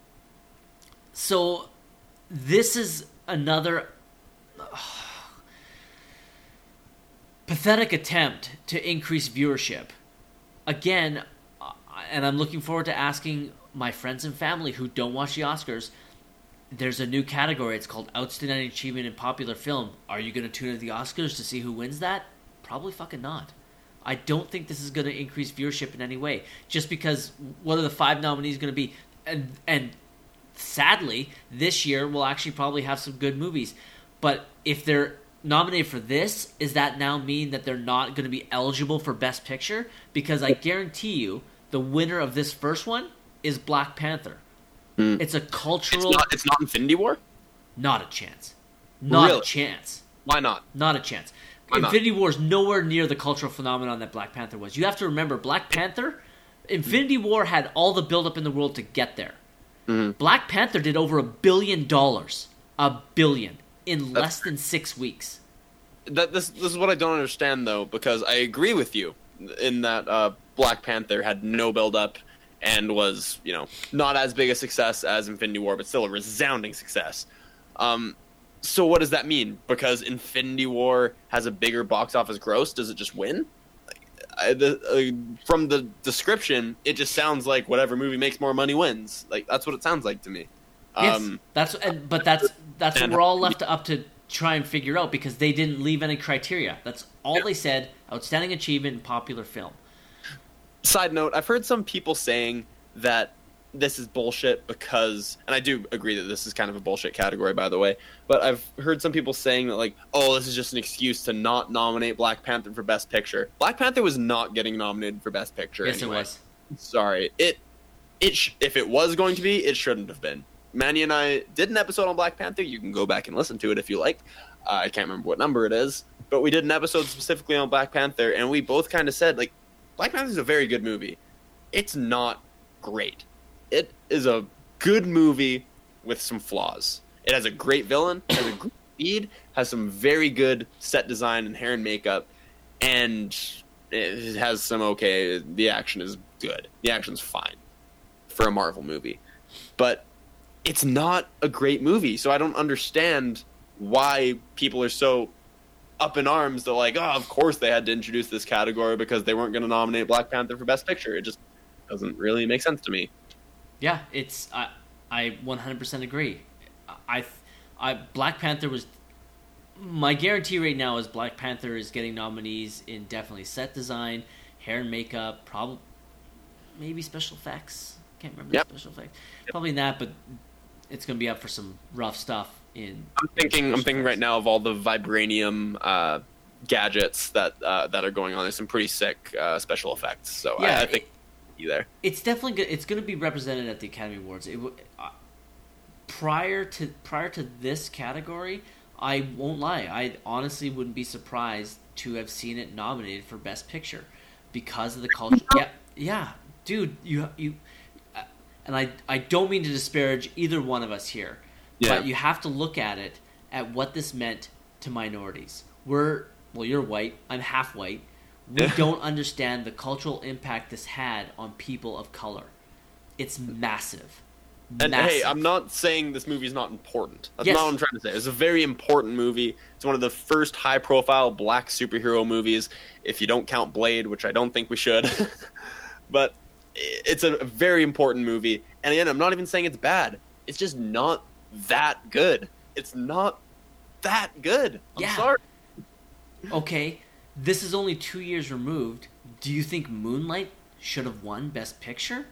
so this is another *sighs* pathetic attempt to increase viewership. Again, uh, and I'm looking forward to asking my friends and family who don't watch the Oscars. There's a new category. It's called Outstanding Achievement in Popular Film. Are you going to tune into the Oscars to see who wins that? Probably fucking not. I don't think this is going to increase viewership in any way. Just because what are the five nominees going to be? And and sadly, this year we'll actually probably have some good movies. But if they're nominated for this, does that now mean that they're not going to be eligible for Best Picture? Because I guarantee you, the winner of this first one is Black Panther. Hmm. It's a It's cultural, not, it's not Infinity War? not a chance, not Really? a chance. Why not? Not a chance. Why not? Infinity War is nowhere near the cultural phenomenon that Black Panther was. You have to remember, Black Panther, Infinity War had all the buildup in the world to get there. Mhm. Black Panther did over a billion dollars, a billion, in That's less than six weeks. that this this is what I don't understand though, because I agree with you in that uh, Black Panther had no build up and was you know not as big a success as Infinity War, but still a resounding success. Um, so what does that mean? Because Infinity War has a bigger box office gross, does it just win? I, the, uh, from the description, it just sounds like whatever movie makes more money wins. Like that's what it sounds like to me. Yes, Um, that's and, but that's that's what we're all left up to try and figure out because they didn't leave any criteria. That's all Yeah. they said: outstanding achievement in popular film. Side note i've heard some people saying that this is bullshit because and i do agree that this is kind of a bullshit category by the way but i've heard some people saying that like oh this is just an excuse to not nominate black panther for best picture. Black panther was not getting nominated for best picture yes, anyway. it was. sorry. It it sh- if it was going to be it shouldn't have been. Manny and i did an episode on black panther. You can go back and listen to it if you like. Uh, i can't remember what number it is but we did an episode specifically on Black Panther, and we both kind of said like, Black Panther is a very good movie. It's not great. It is a good movie with some flaws. It has a great villain, *coughs* has a great lead, has some very good set design and hair and makeup, and it has some okay. The action is good. The action's fine for a Marvel movie, but it's not a great movie. So I don't understand why people are so up in arms They're like, oh, of course they had to introduce this category because they weren't going to nominate Black Panther for Best Picture. It just doesn't really make sense to me. Yeah, it's I I 100% agree. I I Black Panther was my guarantee right now is Black Panther is getting nominees in definitely set design, hair and makeup, probably maybe special effects. Can't remember Yep. special effects. Probably not, but it's going to be up for some rough stuff in I'm thinking. I'm thinking right now of all the vibranium uh, gadgets that uh, that are going on. There's some pretty sick uh, special effects. So Yeah, I think you there. it's definitely good. It's going to be represented at the Academy Awards. It, w- uh, prior to prior to this category, I won't lie. I honestly wouldn't be surprised to have seen it nominated for Best Picture because of the culture. Yeah, yeah, dude, you you, uh, and I I don't mean to disparage either one of us here, Yeah. but you have to look at it at what this meant to minorities. We're well, you're white. I'm half white. We Yeah. don't understand the cultural impact this had on people of color. It's massive. And hey, I'm not saying this movie is not important. That's Yes. not what I'm trying to say. It's a very important movie. It's one of the first high-profile black superhero movies, if you don't count Blade, which I don't think we should. *laughs* but it's a very important movie. And again, I'm not even saying it's bad. It's just not that good. It's not that good. I'm Yeah. sorry. Okay, this is only two years removed. Do you think Moonlight should have won Best Picture?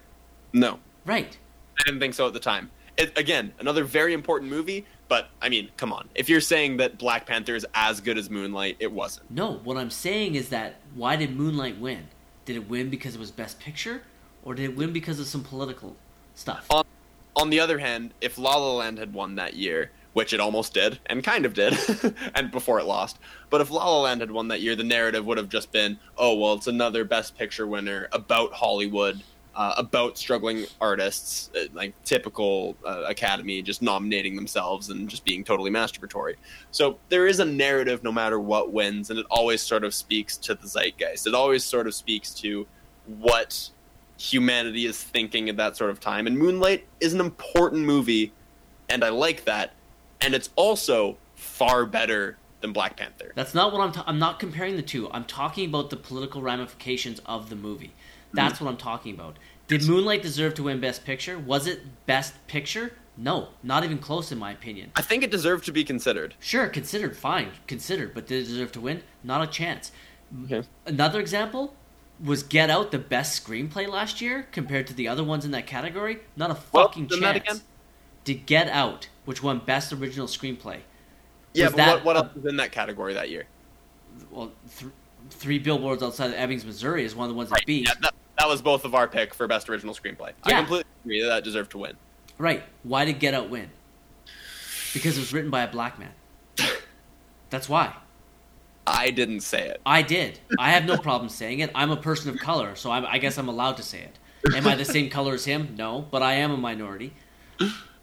No, Right. I didn't think so at the time. It, again, another very important movie. But I mean, come on. If you're saying that Black Panther is as good as Moonlight, it wasn't. No, what I'm saying is that why did Moonlight win? Did it win because it was Best Picture? Or did it win because of some political stuff? On, on the other hand, if La La Land had won that year, which it almost did, and kind of did, *laughs* and before it lost, but if La La Land had won that year, the narrative would have just been, oh, well, it's another Best Picture winner about Hollywood, uh, about struggling artists, uh, like typical uh, Academy, just nominating themselves and just being totally masturbatory. So there is a narrative no matter what wins, and it always sort of speaks to the zeitgeist. It always sort of speaks to what humanity is thinking at that sort of time. And Moonlight is an important movie, and I like that. And it's also far better than Black Panther. That's not what I'm. Ta- I'm not comparing the two. I'm talking about the political ramifications of the movie. Mm-hmm. That's what I'm talking about. Did Moonlight deserve to win Best Picture? Was it Best Picture? No, not even close, in my opinion. I think it deserved to be considered. Sure, considered, fine, considered, but did it deserve to win? Not a chance. Okay. Another example was Get Out the best screenplay last year compared to the other ones in that category? Not a fucking Done chance. Did Get Out, which won best original screenplay? Yeah, Was but that what, what else was in that category that year? Well, th- Three Billboards Outside of Ebbings, Missouri is one of the ones that beat. Yeah, that, that was both of our pick for best original screenplay. I completely agree that that deserved to win. Right. Why did Get Out win? Because it was written by a black man. *laughs* That's why. I didn't say it. I did. I have no problem saying it. I'm a person of color, so I'm, I guess I'm allowed to say it. Am I the same color as him? No, but I am a minority.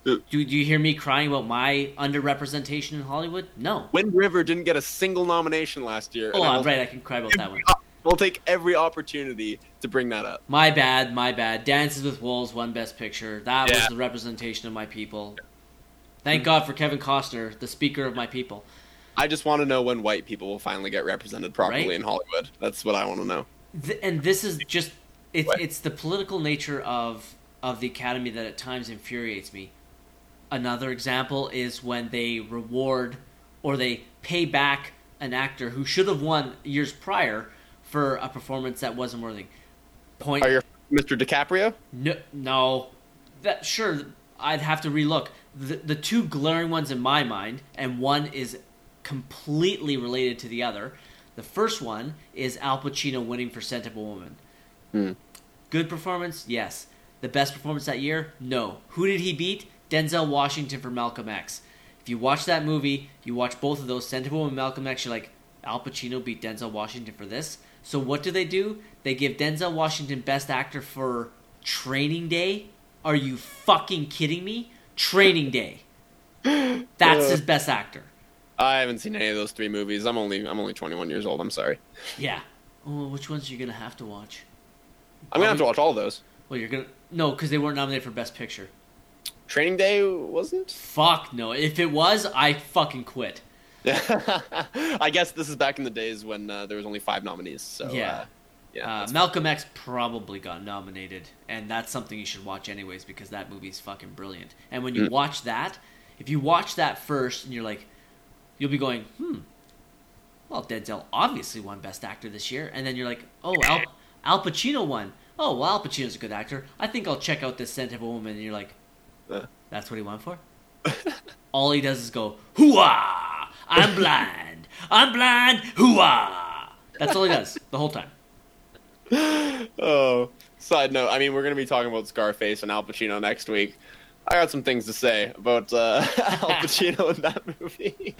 Do, do you hear me crying about my underrepresentation in Hollywood? No. Wind River didn't get a single nomination last year. Oh, I'm right. I can cry about that one. We'll take every opportunity to bring that up. My bad. My bad. Dances with Wolves won Best Picture. That was the representation of my people. Thank God for Kevin Costner, the speaker of my people. I just want to know when white people will finally get represented properly Right? in Hollywood. That's what I want to know. Th- and this is just it's What? it's the political nature of of the academy that at times infuriates me. Another example is when they reward or they pay back an actor who should have won years prior for a performance that wasn't worthy. Point Are you Mr. DiCaprio? no, no, that sure I'd have to relook the the two glaring ones in my mind, and one is completely related to the other. The first one is Al Pacino winning for Scent of a Woman. Hmm. Good performance, yes. The best performance that year, no. Who did he beat? Denzel Washington for Malcolm X. If you watch that movie, you watch both of those, Scent of a Woman, and Malcolm X, you're like, Al Pacino beat Denzel Washington for this. So what do they do? They give Denzel Washington Best Actor for Training Day. Are you fucking kidding me? Training Day. *gasps* That's his Best Actor. I haven't seen any of those three movies. I'm only I'm only 21 years old. I'm sorry. Yeah. Oh, which ones are you gonna have to watch? I'm gonna have to watch all of those. Well, you're gonna no, because they weren't nominated for Best Picture. Training Day wasn't. Fuck no. If it was, I fucking quit. *laughs* I guess this is back in the days when uh, there was only five nominees. So Yeah. uh, yeah. Uh, Malcolm X probably got nominated, and that's something you should watch anyways because that movie's fucking brilliant. And when you Mm. watch that, if you watch that first and you're like, you'll be going, hmm, well, Denzel obviously won Best Actor this year, and then you're like, oh, Al, Al Pacino won. Oh, well, Al Pacino's a good actor. I think I'll check out this Scent of a Woman, and you're like, *laughs* that's what he won for. *laughs* All he does is go, hooah! I'm blind. I'm blind. Hooah! That's all he does the whole time. *laughs* oh, side note. I mean, we're gonna be talking about Scarface and Al Pacino next week. I got some things to say about uh, *laughs* Al Pacino in that movie.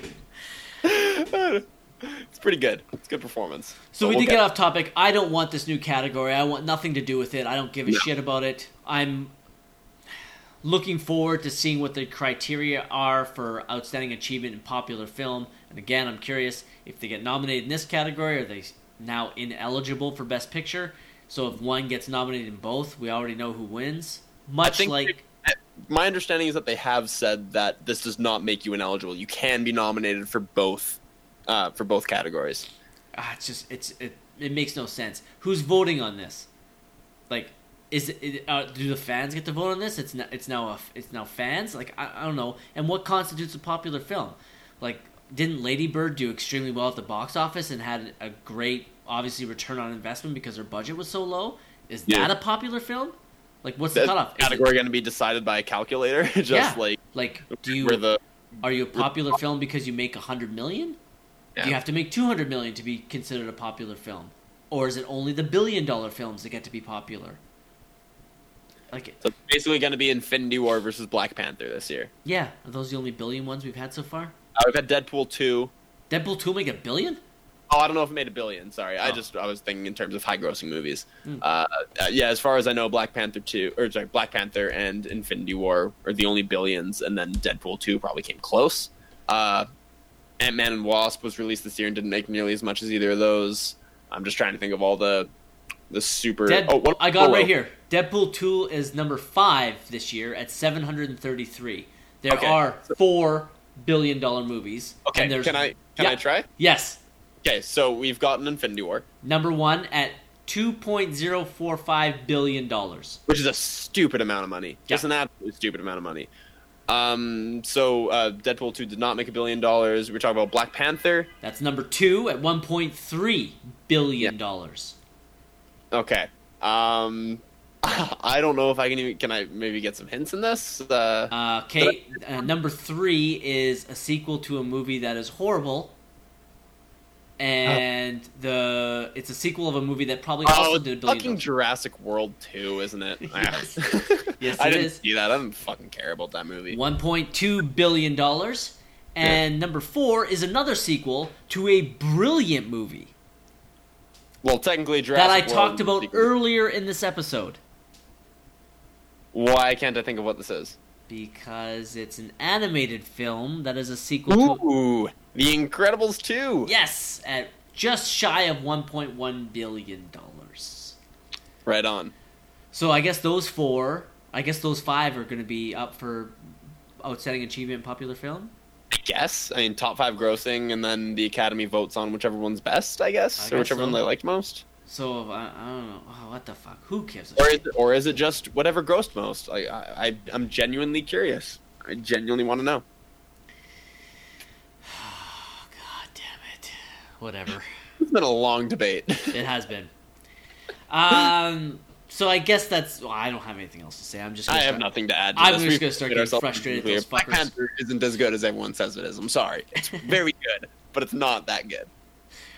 *laughs* it's pretty good. It's a good performance. So But we we'll did get off topic. I don't want this new category. I want nothing to do with it. I don't give a No. shit about it. I'm looking forward to seeing what the criteria are for outstanding achievement in popular film. And again, I'm curious if they get nominated in this category, are they now ineligible for Best Picture? So if one gets nominated in both, we already know who wins. Much like My understanding is that they have said that this does not make you ineligible. You can be nominated for both, uh, for both categories. ah, it's just it's it, it makes no sense. Who's voting on this? Like, is it, uh, do the fans get to vote on this? It's now it's now a, it's now fans. Like I, I don't know. And what constitutes a popular film? Like, didn't Lady Bird do extremely well at the box office and had a great obviously return on investment because her budget was so low? Is Yeah. that a popular film? Like, what's the cutoff? Category going to be decided by a calculator, *laughs* just Yeah. like like, do you the are you a popular film because you make a hundred million? Do you have to make two hundred million to be considered a popular film, or is it only the billion dollar films that get to be popular? Like, so it's basically going to be Infinity War versus Black Panther this year. yeah, are those the only billion ones we've had so far? Uh, we've had Deadpool two. Deadpool two make a billion? Oh, I don't know if it made a billion. Sorry, I Oh. just I was thinking in terms of high grossing movies. Hmm. Uh, yeah, as far as I know, Black Panther two or sorry, Black Panther and Infinity War are the only billions, and then Deadpool two probably came close. Uh, Ant Man and Wasp was released this year and didn't make nearly as much as either of those. I'm just trying to think of all the the super. Dead, oh, what- I got oh, right oh. here. Deadpool two is number five this year at seven hundred and thirty three. There Okay. are four billion dollar movies. Okay, and there's, can I can Yeah. I try? Yes, Okay, so we've gotten Infinity War, number one at two point zero four five billion dollars. which is a stupid amount of money. Just Yeah. an absolutely stupid amount of money. Um, so uh, Deadpool two did not make a billion dollars. We're talking about Black Panther. That's number two at one point three billion dollars. Okay. Um, *laughs* I don't know if I can even. Can I maybe get some hints in this? Uh, Uh, okay, uh, number three is a sequel to a movie that is horrible, Oh. and the it's a sequel of a movie that probably oh, also oh, did a billion. fucking dollars. Jurassic World two, isn't it? *laughs* Yes. *laughs* Yes, I didn't is. see that. I didn't fucking care about that movie. One point two billion dollars, and number four is another sequel to a brilliant movie Well, technically, Jurassic that I World talked about earlier in this episode Why can't I think of what this is? Because it's an animated film that is a sequel to. The Incredibles two. Yes, at just shy of 1.1 billion dollars. Right on. So I guess those four, I guess those five are going to be up for outstanding achievement in popular film. I guess. I mean, top five grossing, and then the Academy votes on whichever one's best. I guess, I or guess whichever so. one they liked most. So I, I don't know. Oh, what the fuck? Who cares? Or is it, or is it just whatever grossed most? I, I I'm genuinely curious. I genuinely want to know. Oh, *sighs* God damn it! Whatever. *laughs* It's been a long debate. it has *laughs* been. Um. So I guess that's. Well, I don't have anything else to say. I'm just. I Gonna have start- nothing to add. To I'm this. just gonna start getting frustrated at those Black. Panther isn't as good as everyone says it is. I'm sorry. It's *laughs* very good, but it's not that good.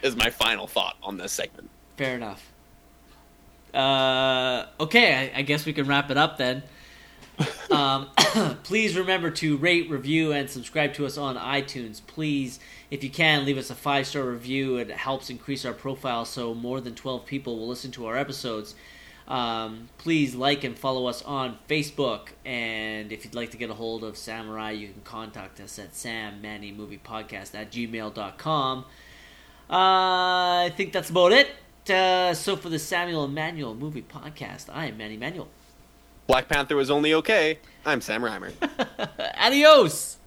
Is my final thought on this segment. Fair enough. Uh, okay, I, I guess we can wrap it up then. *laughs* Um, *coughs* please remember to rate, review, and subscribe to us on iTunes. Please, if you can, leave us a five star review. It helps increase our profile so more than 12 people will listen to our episodes. Um, please like and follow us on Facebook. And if you'd like to get a hold of Sam or I, you can contact us at sammannymoviepodcast at gmail.com. Uh, I think that's about it. Uh, so for the Samuel and Manuel Movie Podcast, I am Manny Manuel. Black Panther was only okay. I'm Sam Reimer. *laughs* Adios!